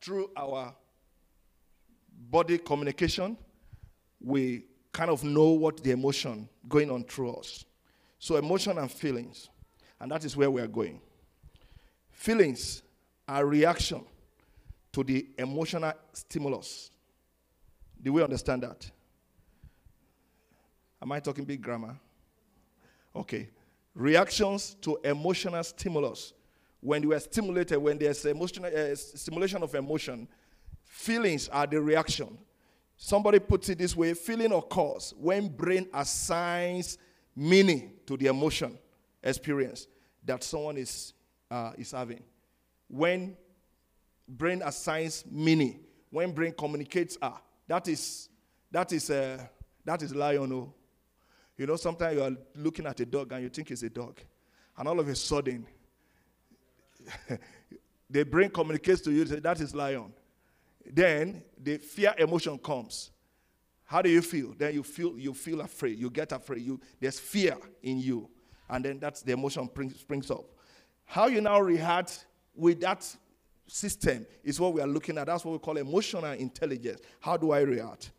through our body communication, we kind of know what the emotion going on through us. So, emotion and feelings. And that is where we are going. Feelings are reaction to the emotional stimulus. Do we understand that? Am I talking big grammar? Okay. Reactions to emotional stimulus. When you are stimulated, when there's emotional uh, stimulation of emotion, feelings are the reaction. Somebody puts it this way feeling occurs when brain assigns meaning to the emotion experience that someone is, uh, is having. When brain assigns meaning, when brain communicates, ah, that is, that is, uh, that is lion. Oh. You know, sometimes you are looking at a dog and you think it's a dog. And all of a sudden, the brain communicates to you, that is lion. Then the fear emotion comes. How do you feel? Then you feel you feel afraid. You get afraid. You there's fear in you, and then that's the emotion springs up. How you now react with that system is what we are looking at. That's what we call emotional intelligence. How do I react?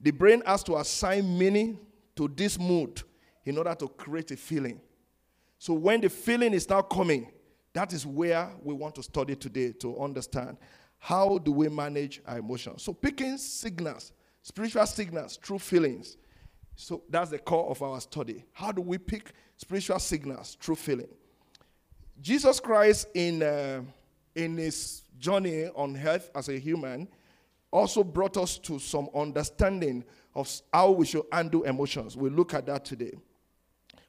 The brain has to assign meaning to this mood in order to create a feeling. So when the feeling is now coming, that is where we want to study today to understand how do we manage our emotions. So picking signals spiritual signals through feelings. So that's the core of our study. How do we pick spiritual signals through feeling? Jesus Christ, in, uh, in his journey on earth as a human, also brought us to some understanding of how we should handle emotions. We'll look at that today.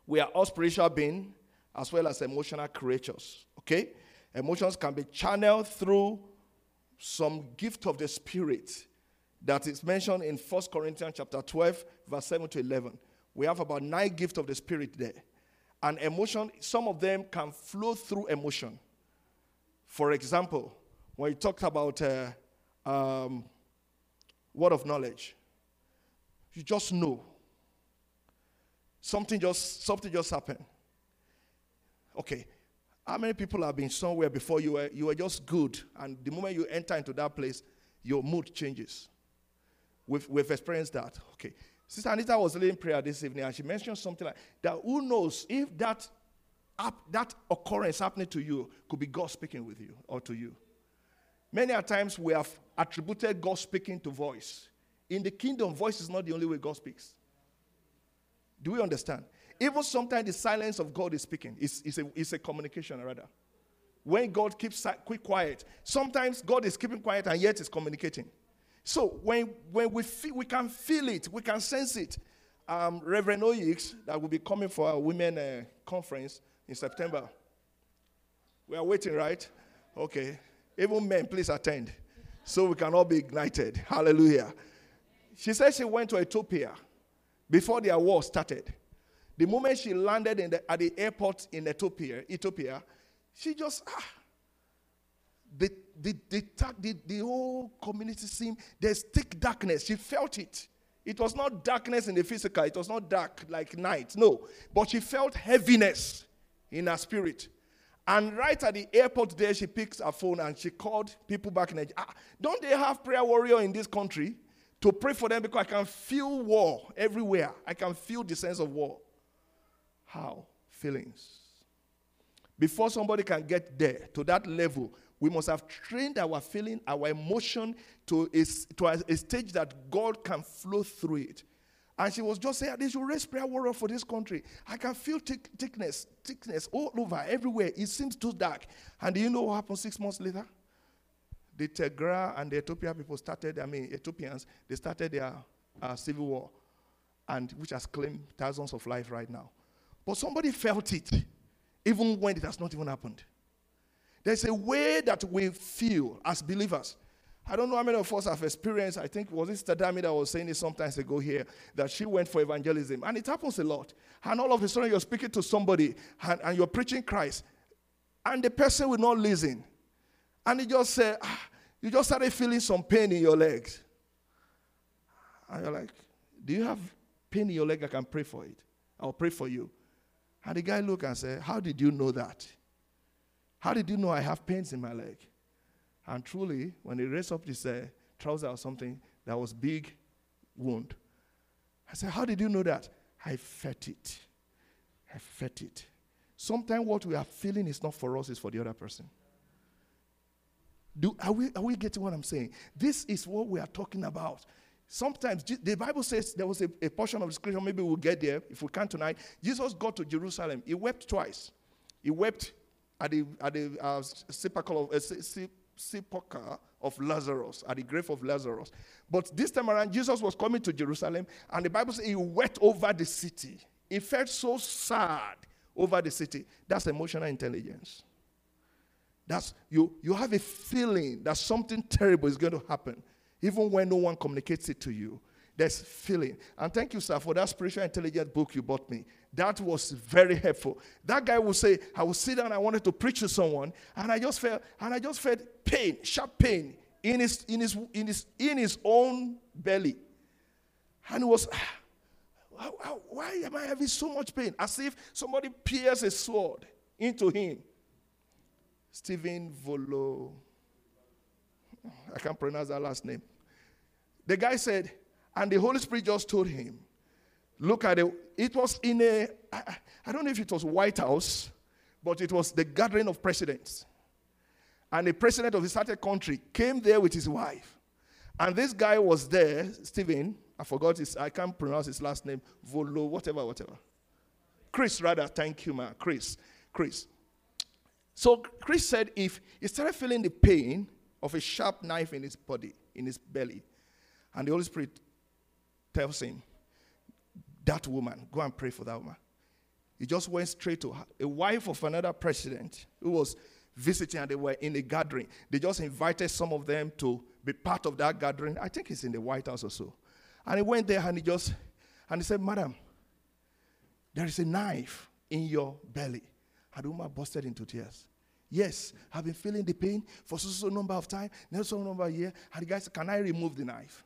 We are all spiritual beings as well as emotional creatures. Okay? Emotions can be channeled through some gift of the Spirit that is mentioned in 1 Corinthians chapter 12, verse 7 to 11. We have about nine gifts of the Spirit there. And emotion, some of them can flow through emotion. For example, when you talked about uh, um, word of knowledge, you just know. Something just something just happened. Okay. How many people have been somewhere before you were you were just good, and the moment you enter into that place, your mood changes? We've, we've experienced that. Okay. Sister Anita was leading prayer this evening and she mentioned something like that. Who knows if that, that occurrence happening to you could be God speaking with you or to you? Many a times we have attributed God speaking to voice. In the kingdom, voice is not the only way God speaks. Do we understand? Even sometimes the silence of God is speaking. It's, it's, a, it's a communication, rather. When God keeps quiet, sometimes God is keeping quiet and yet is communicating. So when, when we, feel, we can feel it, we can sense it. Um, Reverend Oyix, that will be coming for our women uh, conference in September. We are waiting, right? Okay. Even men, please attend so we can all be ignited. Hallelujah. She said she went to Ethiopia before their war started. The moment she landed the, at the airport in Ethiopia, Ethiopia, she just ah, the, the, the, the, the whole community seemed, there's thick darkness. She felt it. It was not darkness in the physical, it was not dark like night, no. But she felt heaviness in her spirit. And right at the airport there, she picks her phone and she called people back in. Ah, don't they have prayer warrior in this country to pray for them? Because I can feel war everywhere. I can feel the sense of war. How? Feelings. Before somebody can get there to that level we must have trained our feeling, our emotion to a, to a, a stage that God can flow through it. And she was just saying, they should raise prayer warrior for this country. I can feel thick, thickness, thickness all over, everywhere. It seems too dark. And do you know what happened six months later? The Tigray and the Ethiopian people started, I mean, Ethiopians, they started their uh, civil war, and which has claimed thousands of lives right now. But somebody felt it, even when it has not even happened. There's a way that we feel as believers. I don't know how many of us have experienced, I think was it Stadami that was saying this sometimes ago here, that she went for evangelism. And it happens a lot. And all of a sudden you're speaking to somebody and, and you're preaching Christ. And the person will not listen. And you just say, ah, you just started feeling some pain in your legs. And you're like, do you have pain in your leg? I can pray for it. I'll pray for you. And the guy look and say, how did you know that? How did you know I have pains in my leg? And truly, when he raised up his uh, trouser or something, that was big wound. I said, How did you know that? I felt it. I felt it. Sometimes what we are feeling is not for us, it's for the other person. Do, are, we, are we getting what I'm saying? This is what we are talking about. Sometimes the Bible says there was a, a portion of the scripture, maybe we'll get there if we can tonight. Jesus got to Jerusalem. He wept twice. He wept at the, at the uh, sepulchre of, uh, se- se- sepulchre of Lazarus, at the grave of Lazarus. But this time around, Jesus was coming to Jerusalem, and the Bible says he wept over the city. He felt so sad over the city. That's emotional intelligence. That's you you have a feeling that something terrible is going to happen, even when no one communicates it to you. There's feeling. And thank you, sir, for that spiritual intelligence book you bought me. That was very helpful. That guy will say, I will sit down, I wanted to preach to someone, and I just felt, and I just felt pain, sharp pain in his in his in his in his own belly. And it was ah, "How- how- why am I having so much pain? As if somebody pierced a sword into him. Stephen Volo. I can't pronounce that last name. The guy said, and the Holy Spirit just told him, look at it. It was in a, I, I don't know if it was White House, but it was the gathering of presidents. And the president of a certain country came there with his wife. And this guy was there, Stephen, I forgot his, I can't pronounce his last name, Volo, whatever, whatever. Chris, rather, thank you, man. Chris, Chris. So Chris said if he started feeling the pain of a sharp knife in his body, in his belly, and the Holy Spirit tells him, that woman, go and pray for that woman. He just went straight to her, a wife of another president who was visiting and they were in a gathering. They just invited some of them to be part of that gathering. I think it's in the White House or so. And he went there and he just, and he said, Madam, there is a knife in your belly. And the woman busted into tears. Yes, I've been feeling the pain for so so number of time, now so number of year. And the guy said, Can I remove the knife?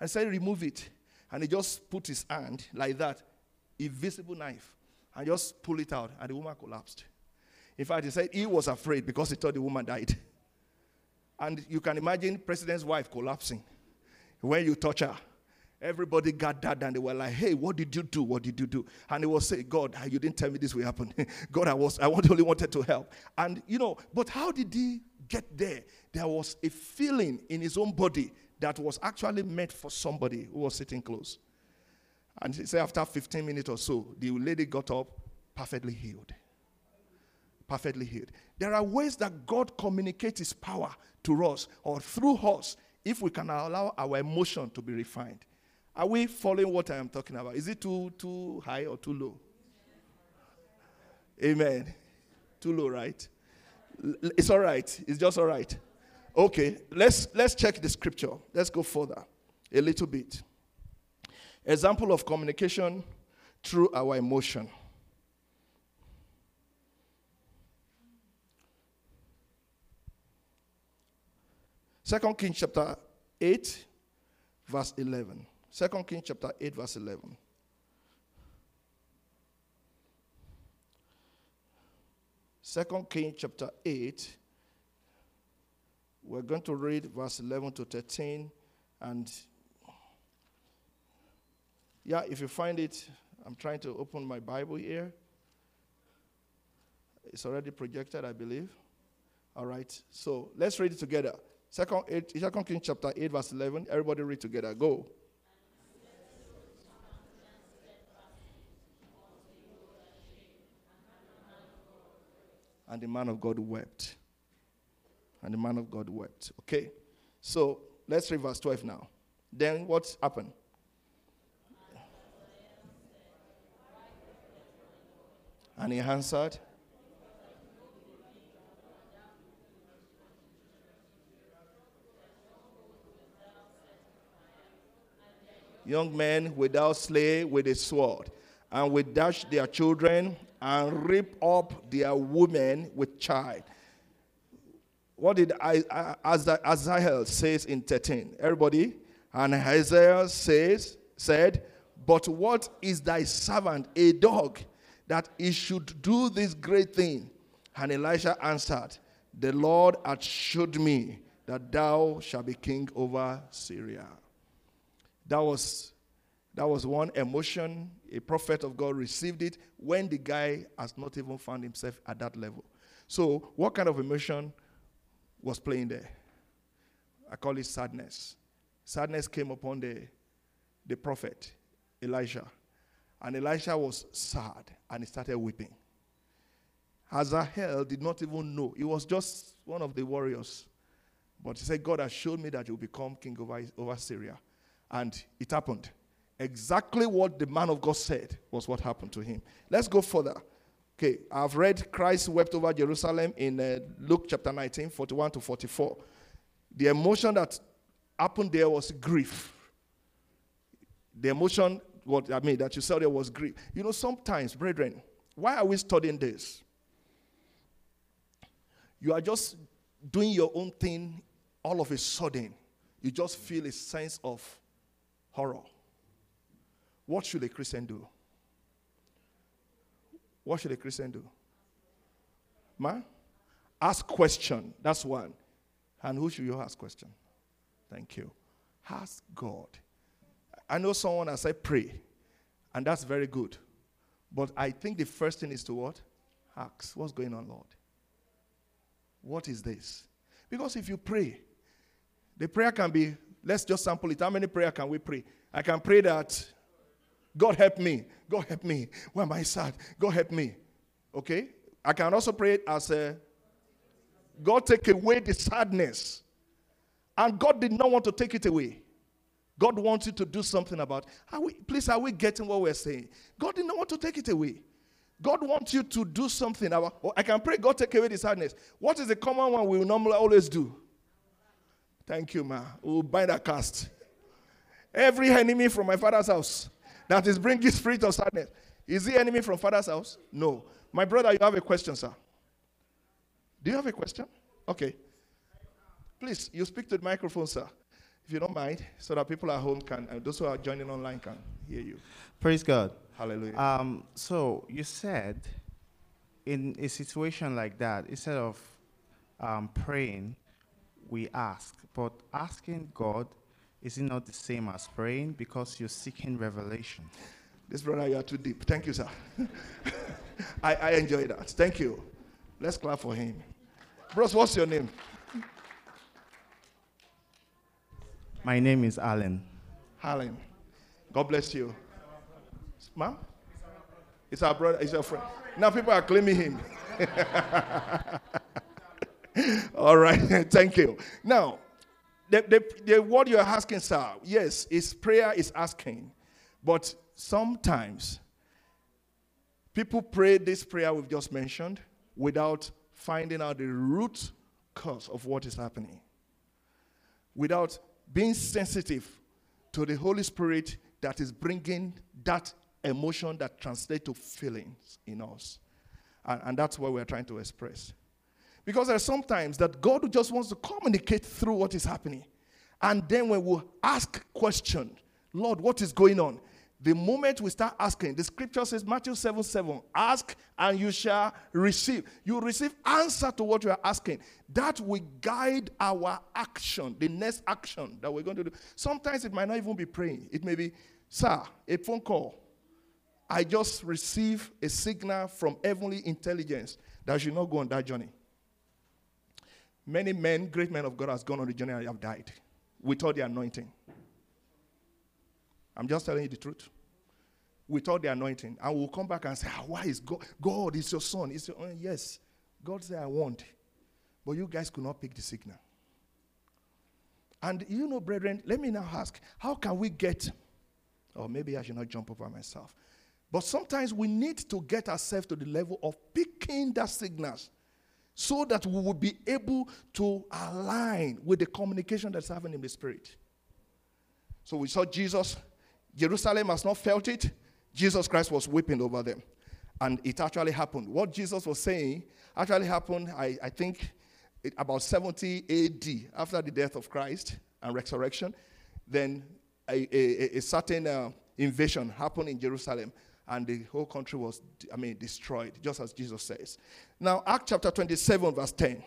I said, Remove it. And he just put his hand like that, invisible knife, and just pull it out. And the woman collapsed. In fact, he said he was afraid because he thought the woman died. And you can imagine president's wife collapsing when you touch her. Everybody gathered and they were like, "Hey, what did you do? What did you do?" And he was saying, "God, you didn't tell me this will happen. God, I was, I only wanted to help." And you know, but how did he get there? There was a feeling in his own body that was actually meant for somebody who was sitting close. And he said, after 15 minutes or so, the lady got up, perfectly healed. Perfectly healed. There are ways that God communicates His power to us or through us if we can allow our emotion to be refined. Are we following what I am talking about? Is it too too high or too low? Amen. Too low, right? It's all right. It's just all right. Okay, let's let's check the scripture. Let's go further a little bit. Example of communication through our emotion. Second Kings chapter 8, verse 11. Second Kings chapter 8, verse 11. Second Kings chapter 8. We're going to read verse 11 to 13. And yeah, if you find it, I'm trying to open my Bible here. It's already projected, I believe. All right. So let's read it together. Second, eight, Second Kings chapter 8, verse 11. Everybody read together. Go. And the man of God wept. And the man of God wept. Okay. So let's read verse 12 now. Then what happened? And he answered, Young men without slay with a sword, and will dash their children and rip up their women with child. What did Hazael says in 13? Everybody? And Hazael says, said, But what is thy servant, a dog, that he should do this great thing? And Elisha answered, The Lord hath showed me that thou shalt be king over Syria. That was that was one emotion. A prophet of God received it when the guy has not even found himself at that level. So, what kind of emotion was playing there? I call it sadness. Sadness came upon the the prophet Elijah. And Elisha was sad and he started weeping. Hazael did not even know. He was just one of the warriors. But he said, God has shown me that you'll become king over, over Syria. And it happened. Exactly what the man of God said was what happened to him. Let's go further. Okay, I've read Christ wept over Jerusalem in uh, Luke chapter 19, 41 to 44. The emotion that happened there was grief. The emotion, what I mean, that you saw there was grief. You know, sometimes, brethren, why are we studying this? You are just doing your own thing all of a sudden. You just feel a sense of horror. What should a Christian do? What should a Christian do? Man, ask question. That's one. And who should you ask question? Thank you. Ask God. I know someone has said pray, and that's very good. But I think the first thing is to what? Ask. What's going on, Lord? What is this? Because if you pray, the prayer can be, let's just sample it. How many prayer can we pray? I can pray that God help me. God help me. Why am I sad? God help me. Okay? I can also pray it as a God take away the sadness. And God did not want to take it away. God wants you to do something about. Are we, please, are we getting what we're saying? God did not want to take it away. God wants you to do something about. Oh, I can pray, God take away the sadness. What is the common one we normally always do? Thank you, ma. We'll bind a cast. Every enemy from my father's house that is bringing spirit of sadness. Is the enemy from father's house? No. My brother, you have a question, sir. Do you have a question? Okay. Please, you speak to the microphone, sir, if you don't mind, so that people at home can, and those who are joining online can hear you. Praise God. Hallelujah. Um, so you said, in a situation like that, instead of um, praying, we ask. But asking God is it not the same as praying because you're seeking revelation? This brother, you are too deep. Thank you, sir. I, I enjoy that. Thank you. Let's clap for him. Bros, what's your name? My name is Alan. Alan. God bless you. Ma'am? It's our brother, it's our friend. Now people are claiming him. All right, thank you. Now, the, the, the word you're asking, sir, yes, is prayer is asking. But sometimes people pray this prayer we've just mentioned without finding out the root cause of what is happening. Without being sensitive to the Holy Spirit that is bringing that emotion that translates to feelings in us. And, and that's what we're trying to express. Because there are sometimes that God just wants to communicate through what is happening. And then when we ask question, Lord, what is going on? The moment we start asking, the scripture says, Matthew 7 7, ask and you shall receive. You receive answer to what you are asking. That will guide our action, the next action that we're going to do. Sometimes it might not even be praying, it may be, sir, a phone call. I just received a signal from heavenly intelligence that you should not go on that journey. Many men, great men of God, has gone on the journey and have died without the anointing. I'm just telling you the truth. Without the anointing. And we'll come back and say, ah, why is God? God is your son. Is your, uh, yes. God said, I want. But you guys could not pick the signal. And you know, brethren, let me now ask, how can we get, or maybe I should not jump over myself. But sometimes we need to get ourselves to the level of picking the signals so that we will be able to align with the communication that's happening in the spirit. So we saw Jesus, Jerusalem has not felt it. Jesus Christ was weeping over them. And it actually happened. What Jesus was saying actually happened, I, I think, about 70 AD, after the death of Christ and resurrection. Then a, a, a certain uh, invasion happened in Jerusalem and the whole country was, I mean, destroyed, just as Jesus says. Now, Act chapter 27, verse 10.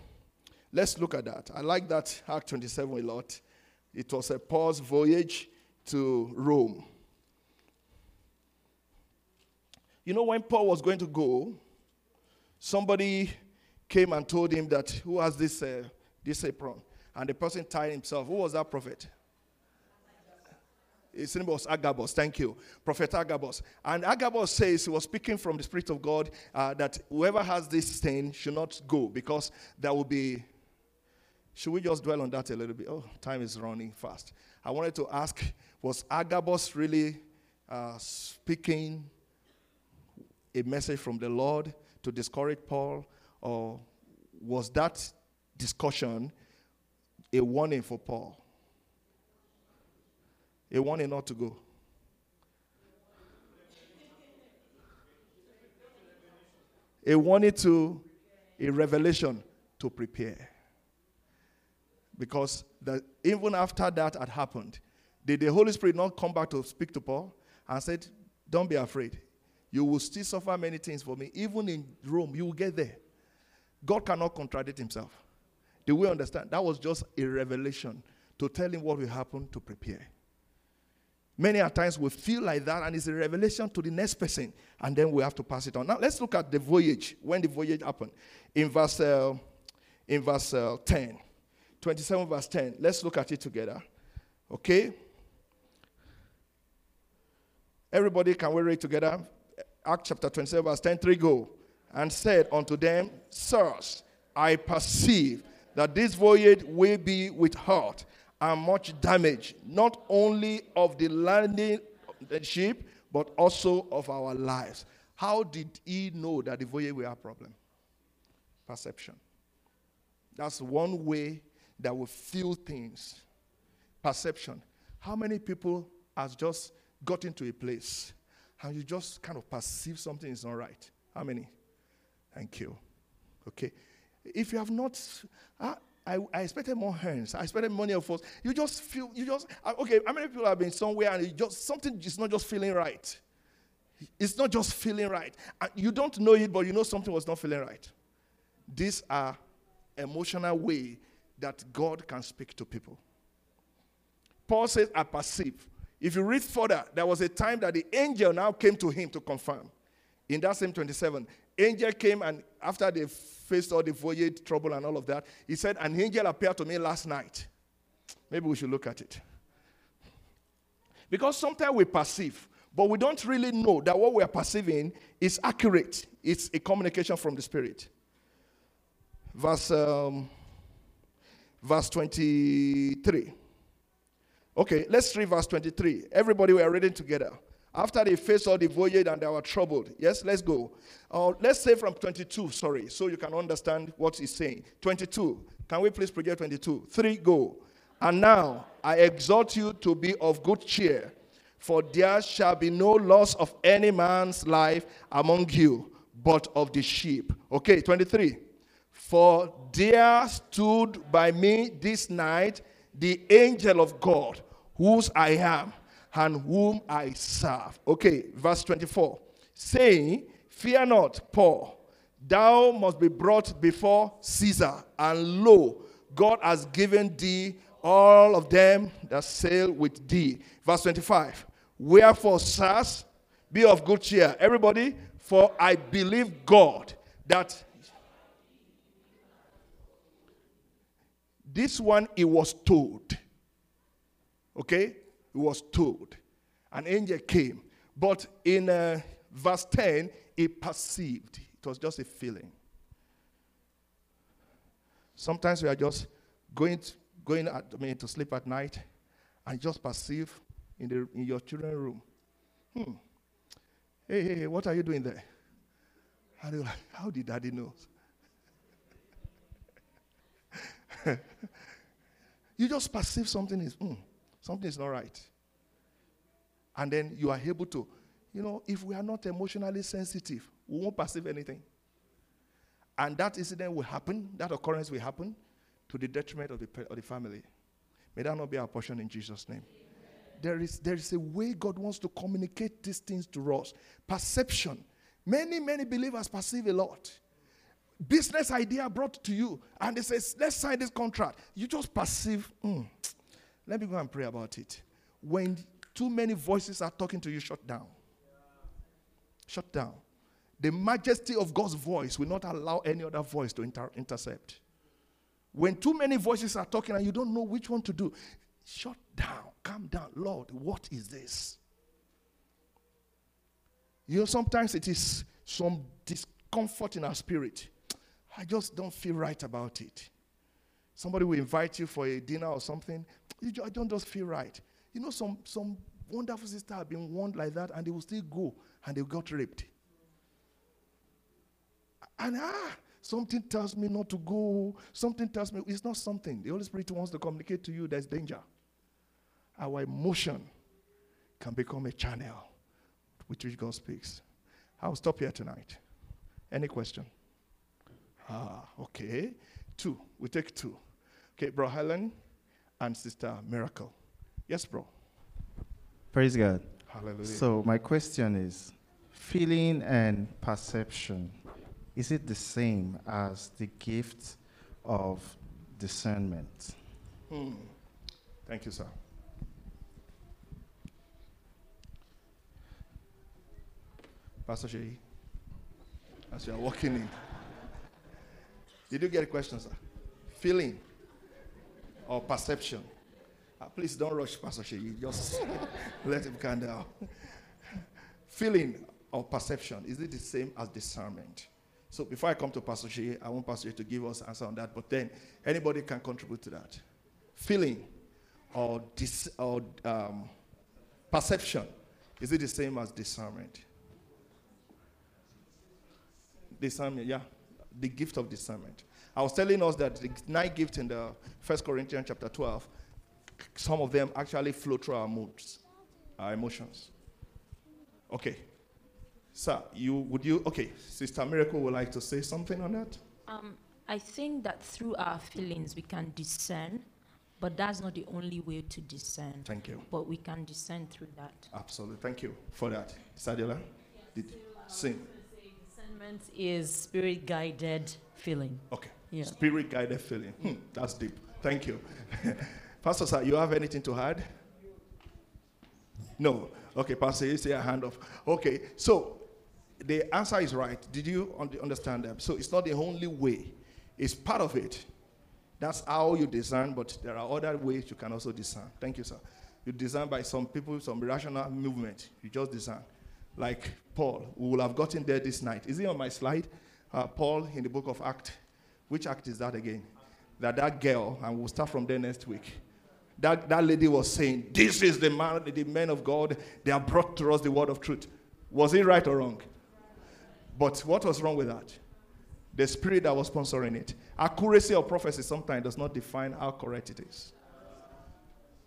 Let's look at that. I like that Act 27 a lot. It was a Paul's voyage to Rome. You know, when Paul was going to go, somebody came and told him that, who has this, uh, this apron? And the person tied himself. Who was that prophet? His name was Agabus. Thank you, Prophet Agabus. And Agabus says he was speaking from the Spirit of God uh, that whoever has this thing should not go because there will be. Should we just dwell on that a little bit? Oh, time is running fast. I wanted to ask was Agabus really uh, speaking a message from the Lord to discourage Paul, or was that discussion a warning for Paul? A warning not to go. A warning to a revelation to prepare. Because the, even after that had happened, did the Holy Spirit not come back to speak to Paul and said, Don't be afraid. You will still suffer many things for me. Even in Rome, you will get there. God cannot contradict himself. Do we understand? That was just a revelation to tell him what will happen to prepare. Many a times we feel like that, and it's a revelation to the next person, and then we have to pass it on. Now let's look at the voyage when the voyage happened in verse uh, in verse uh, 10, 27 verse 10. Let's look at it together. Okay. Everybody, can we read together? Acts chapter 27, verse 10, 3 go. And said unto them, Sirs, I perceive that this voyage will be with hurt and much damage, not only of the landing of the ship, but also of our lives. How did he know that the voyage will have a problem? Perception. That's one way that we feel things. Perception. How many people has just got into a place and you just kind of perceive something is not right? How many? Thank you. Okay. If you have not, I, I, I expected more hands. I expected money of us. You just feel, you just, uh, okay, how many people have been somewhere and you just, something is not just feeling right? It's not just feeling right. You don't know it, but you know something was not feeling right. These are emotional way that God can speak to people. Paul says, I perceive. If you read further, there was a time that the angel now came to him to confirm. In that same 27, angel came and after they faced all the voyage trouble and all of that, he said, An angel appeared to me last night. Maybe we should look at it. Because sometimes we perceive, but we don't really know that what we are perceiving is accurate. It's a communication from the Spirit. Verse, um, verse 23. Okay, let's read verse 23. Everybody, we are reading together. After they faced all the voyage and they were troubled. Yes, let's go. Uh, let's say from 22, sorry, so you can understand what he's saying. 22. Can we please project 22? 3, go. And now I exhort you to be of good cheer, for there shall be no loss of any man's life among you, but of the sheep. Okay, 23. For there stood by me this night the angel of God, whose I am and whom I serve. Okay, verse 24. Saying, Fear not, Paul, thou must be brought before Caesar, and lo, God has given thee all of them that sail with thee. Verse 25. Wherefore, sirs, be of good cheer. Everybody, for I believe God that this one he was told. Okay? Was told. An angel came. But in uh, verse 10, he perceived. It was just a feeling. Sometimes we are just going to, going at, I mean, to sleep at night and just perceive in, the, in your children's room. Hmm. Hey, hey, what are you doing there? How, do, how did daddy know? you just perceive something is, mm, something is not right. And then you are able to, you know, if we are not emotionally sensitive, we won't perceive anything. And that incident will happen, that occurrence will happen to the detriment of the, of the family. May that not be our portion in Jesus' name. There is, there is a way God wants to communicate these things to us. Perception. Many, many believers perceive a lot. Business idea brought to you, and they say, let's sign this contract. You just perceive, mm, let me go and pray about it. When too many voices are talking to you, shut down. Shut down. The majesty of God's voice will not allow any other voice to inter- intercept. When too many voices are talking and you don't know which one to do, shut down. Calm calm down. Lord, what is this? You know, sometimes it is some discomfort in our spirit. I just don't feel right about it. Somebody will invite you for a dinner or something. You I don't just feel right. You know, some, some wonderful sister have been warned like that and they will still go and they got raped. And ah, something tells me not to go. Something tells me it's not something. The Holy Spirit wants to communicate to you there's danger. Our emotion can become a channel with which God speaks. I'll stop here tonight. Any question? Ah, okay. Two. We take two. Okay, bro Helen and sister Miracle. Yes, bro. Praise God. Hallelujah. So my question is, feeling and perception, is it the same as the gift of discernment? Hmm. Thank you, sir. Pastor Shay, as you are walking in, did you get a question, sir? Feeling or perception? Uh, please don't rush, Pastor Shay. Just let him calm down. Feeling or perception, is it the same as discernment? So before I come to Pastor Shay, I want Pastor Shay to give us answer on that, but then anybody can contribute to that. Feeling or, dis- or um, perception, is it the same as discernment? Discernment, yeah. The gift of discernment. I was telling us that the nine gifts in the First Corinthians chapter 12, some of them actually flow through our moods, our emotions. Okay. Sir, you would you okay, Sister Miracle would like to say something on that? Um, I think that through our feelings we can discern, but that's not the only way to discern. Thank you. But we can discern through that. Absolutely. Thank you for that. Sadila? Did sing. Discernment is spirit guided feeling. Okay. Yeah. Spirit guided feeling. Hmm, that's deep. Thank you. Pastor, sir, you have anything to add? No. Okay, Pastor, you say a hand off. Okay, so the answer is right. Did you understand that? So it's not the only way, it's part of it. That's how you discern, but there are other ways you can also discern. Thank you, sir. You discern by some people, some rational movement. You just discern. Like Paul, we will have gotten there this night. Is he on my slide? Uh, Paul in the book of Acts. Which act is that again? That that girl, and we'll start from there next week. That, that lady was saying, This is the man, the men of God. They have brought to us the word of truth. Was it right or wrong? But what was wrong with that? The spirit that was sponsoring it. Accuracy of prophecy sometimes does not define how correct it is.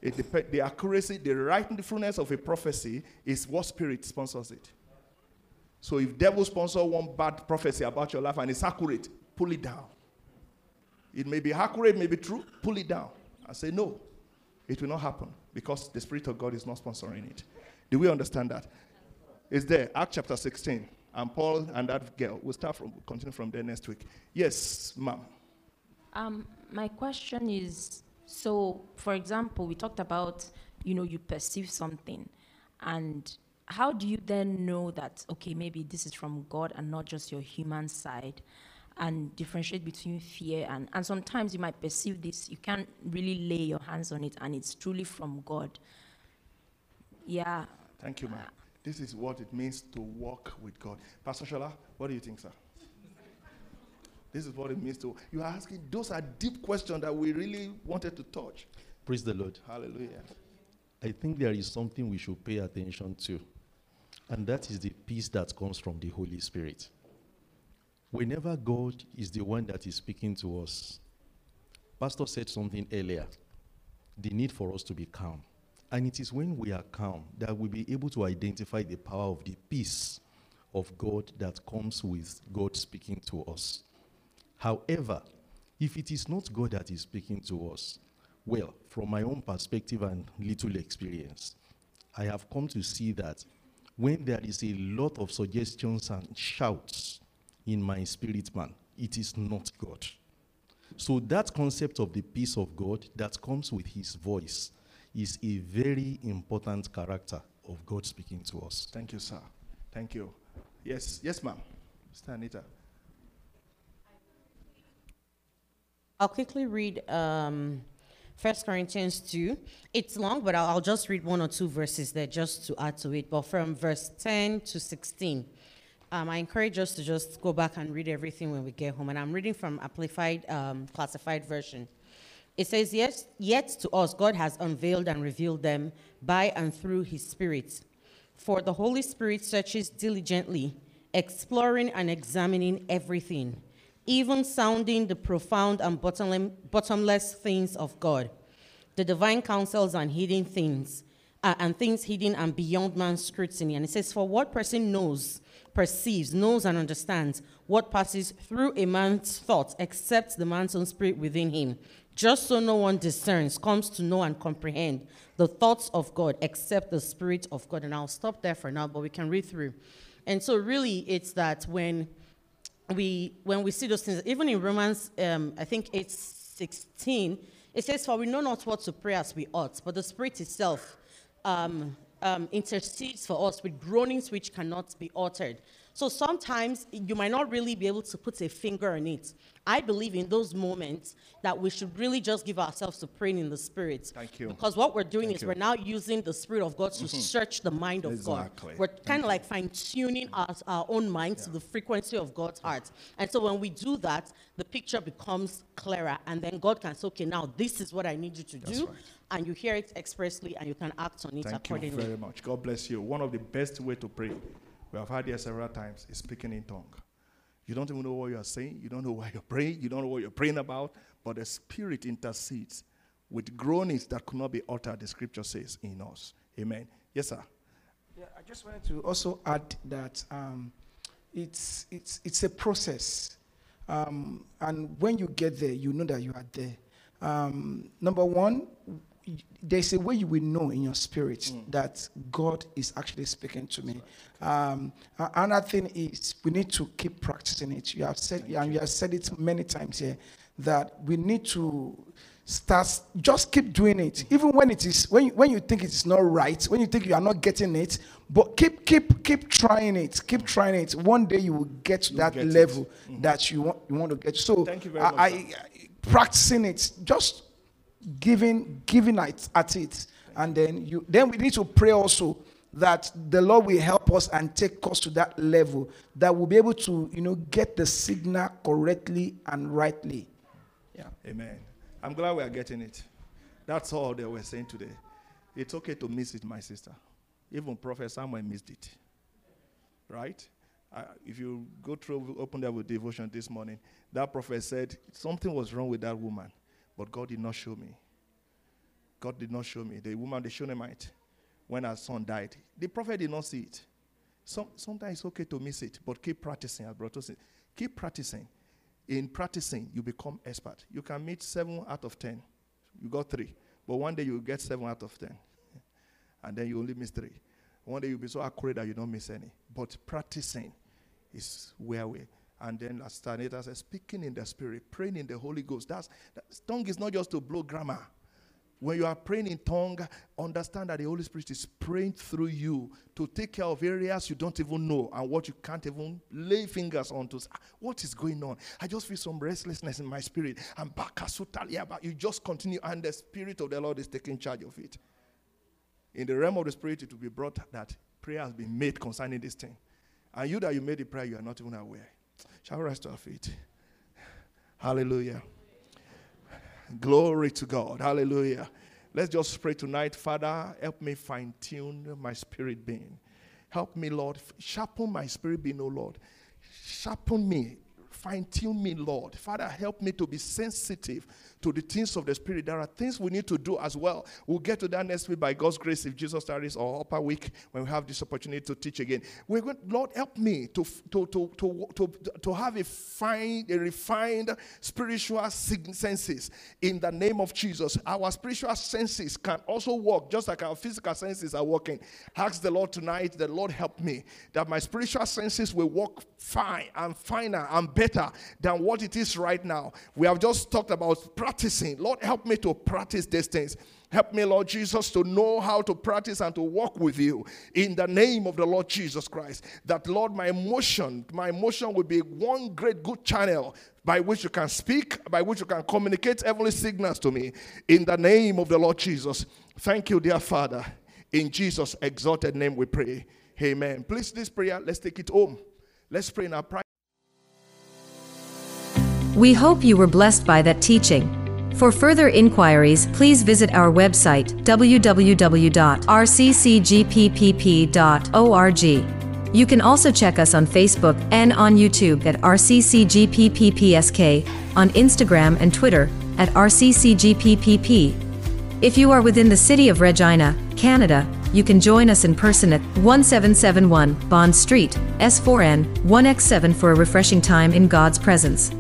It dep- the accuracy, the rightfulness of a prophecy is what spirit sponsors it. So if devil sponsor one bad prophecy about your life and it's accurate, pull it down. It may be accurate, may be true, pull it down. I say no. It will not happen because the Spirit of God is not sponsoring it. Do we understand that? It's there, Act chapter 16. And Paul and that girl. We'll start from continue from there next week. Yes, ma'am. Um, my question is so, for example, we talked about, you know, you perceive something, and how do you then know that, okay, maybe this is from God and not just your human side? And differentiate between fear and, and sometimes you might perceive this, you can't really lay your hands on it, and it's truly from God. Yeah. Thank you, ma'am. This is what it means to walk with God. Pastor Shola, what do you think, sir? This is what it means to. You are asking, those are deep questions that we really wanted to touch. Praise the Lord. Hallelujah. I think there is something we should pay attention to, and that is the peace that comes from the Holy Spirit. Whenever God is the one that is speaking to us, Pastor said something earlier the need for us to be calm. And it is when we are calm that we'll be able to identify the power of the peace of God that comes with God speaking to us. However, if it is not God that is speaking to us, well, from my own perspective and little experience, I have come to see that when there is a lot of suggestions and shouts in my spirit man, it is not God. So that concept of the peace of God that comes with his voice is a very important character of God speaking to us. Thank you, sir. Thank you. Yes, yes, ma'am. Mr. Anita. I'll quickly read um, First Corinthians 2. It's long, but I'll, I'll just read one or two verses there just to add to it. But from verse 10 to 16, um, I encourage us to just go back and read everything when we get home. And I'm reading from Amplified um, Classified Version. It says, yes, Yet to us God has unveiled and revealed them by and through his Spirit. For the Holy Spirit searches diligently, exploring and examining everything, even sounding the profound and bottomless, bottomless things of God, the divine counsels and hidden things, uh, and things hidden and beyond man's scrutiny. And it says, For what person knows, perceives, knows, and understands what passes through a man's thoughts, except the man's own spirit within him? Just so no one discerns, comes to know and comprehend the thoughts of God except the Spirit of God. And I'll stop there for now, but we can read through. And so, really, it's that when we when we see those things, even in Romans, um, I think it's 16, it says, For we know not what to pray as we ought, but the Spirit itself um, um, intercedes for us with groanings which cannot be uttered. So sometimes you might not really be able to put a finger on it. I believe in those moments that we should really just give ourselves to praying in the spirit. Thank you. Because what we're doing Thank is you. we're now using the spirit of God to Mhm. search the mind of Exactly. God. We're kind of like fine tuning our, our own minds to the frequency of God's heart. And so when we do that, the picture becomes clearer. And then God can say, okay, now this is what I need you to That's do. right. And you hear it expressly and you can act on it accordingly. Thank you very much. God bless you. One of the best way to pray, we have had here several times, is speaking in tongue. You don't even know what you are saying. You don't know why you're praying. You don't know what you're praying about. But the Spirit intercedes with groanings that could not be uttered, the scripture says, in us. Amen. Yes, sir. Yeah, I just wanted to also add that um, it's, it's, it's a process. Um, and when you get there, you know that you are there. Um, number one, y- there's a way you will know in your spirit mm. that God is actually speaking to me. Um, another thing is we need to keep practicing it. You have said, and you. have said it many times here, that we need to start just keep doing it. Mm. Even when it is when you, when you think it is not right when you think you are not getting it but keep keep keep trying it keep trying it. One day you will get to that get level mm-hmm. that you want you want to get. So Thank you very I, much, I, I- practicing it just giving giving at, at it and then you then we need to pray also that the lord will help us and take us to that level that we'll be able to you know get the signal correctly and rightly yeah Amen. I'm glad we are getting it. That's all they were saying today. It's okay to miss it, my sister. Even Prophet Samuel missed it. Right? Uh, if you go through, open with devotion this morning, that prophet said something was wrong with that woman, but God did not show me. God did not show me. The woman, the Shunammite, when her son died, the prophet did not see it. Some, sometimes it's okay to miss it, but keep practicing. as Brother said. Keep practicing. In practicing, you become expert. You can meet seven out of ten. You got three, but one day you get seven out of ten, and then you only miss three. One day you'll be so accurate that you don't miss any. But practicing is where we. And then, as Stanita says, speaking in the spirit, praying in the Holy Ghost. That's that, tongue is not just to blow grammar. When you are praying in tongue, understand that the Holy Spirit is praying through you to take care of areas you don't even know and what you can't even lay fingers on to. "Ah, What is going on? I just feel some restlessness in my spirit. And but you just continue, and the Spirit of the Lord is taking charge of it. In the realm of the Spirit, it will be brought that prayer has been made concerning this thing. And you that you made the prayer, you are not even aware. Shall we rest to our feet? Hallelujah. Glory to God. Hallelujah. Let's just pray tonight. Father, help me fine tune my spirit being. Help me, Lord. Sharpen my spirit being, oh Lord. Sharpen me. Fine tune me, Lord. Father, help me to be sensitive to the things of the Spirit. There are things we need to do as well. We'll get to that next week by God's grace if Jesus tarries or upper week when we have this opportunity to teach again. We're going, Lord, help me to, to, to, to, to, to have a fine, a refined spiritual senses in the name of Jesus. Our spiritual senses can also work just like our physical senses are working. Ask the Lord tonight, the Lord help me that my spiritual senses will work fine and finer and better better than what it is right now. We have just talked about practicing. Lord, help me to practice these things. Help me, Lord Jesus, to know how to practice and to walk with you in the name of the Lord Jesus Christ. That, Lord, my emotion, my emotion will be one great good channel by which you can speak, by which you can communicate heavenly signals to me in the name of the Lord Jesus. Thank you, dear Father. In Jesus' exalted name we pray. Amen. Please, this prayer, let's take it home. Let's pray in our private. We hope you were blessed by that teaching. For further inquiries, please visit our website www.rccgppp.org. You can also check us on Facebook and on YouTube at RCCGPPPSK, on Instagram and Twitter at RCCGPPP. If you are within the city of Regina, Canada, you can join us in person at 1771 Bond Street, S4N, 1X7 for a refreshing time in God's presence.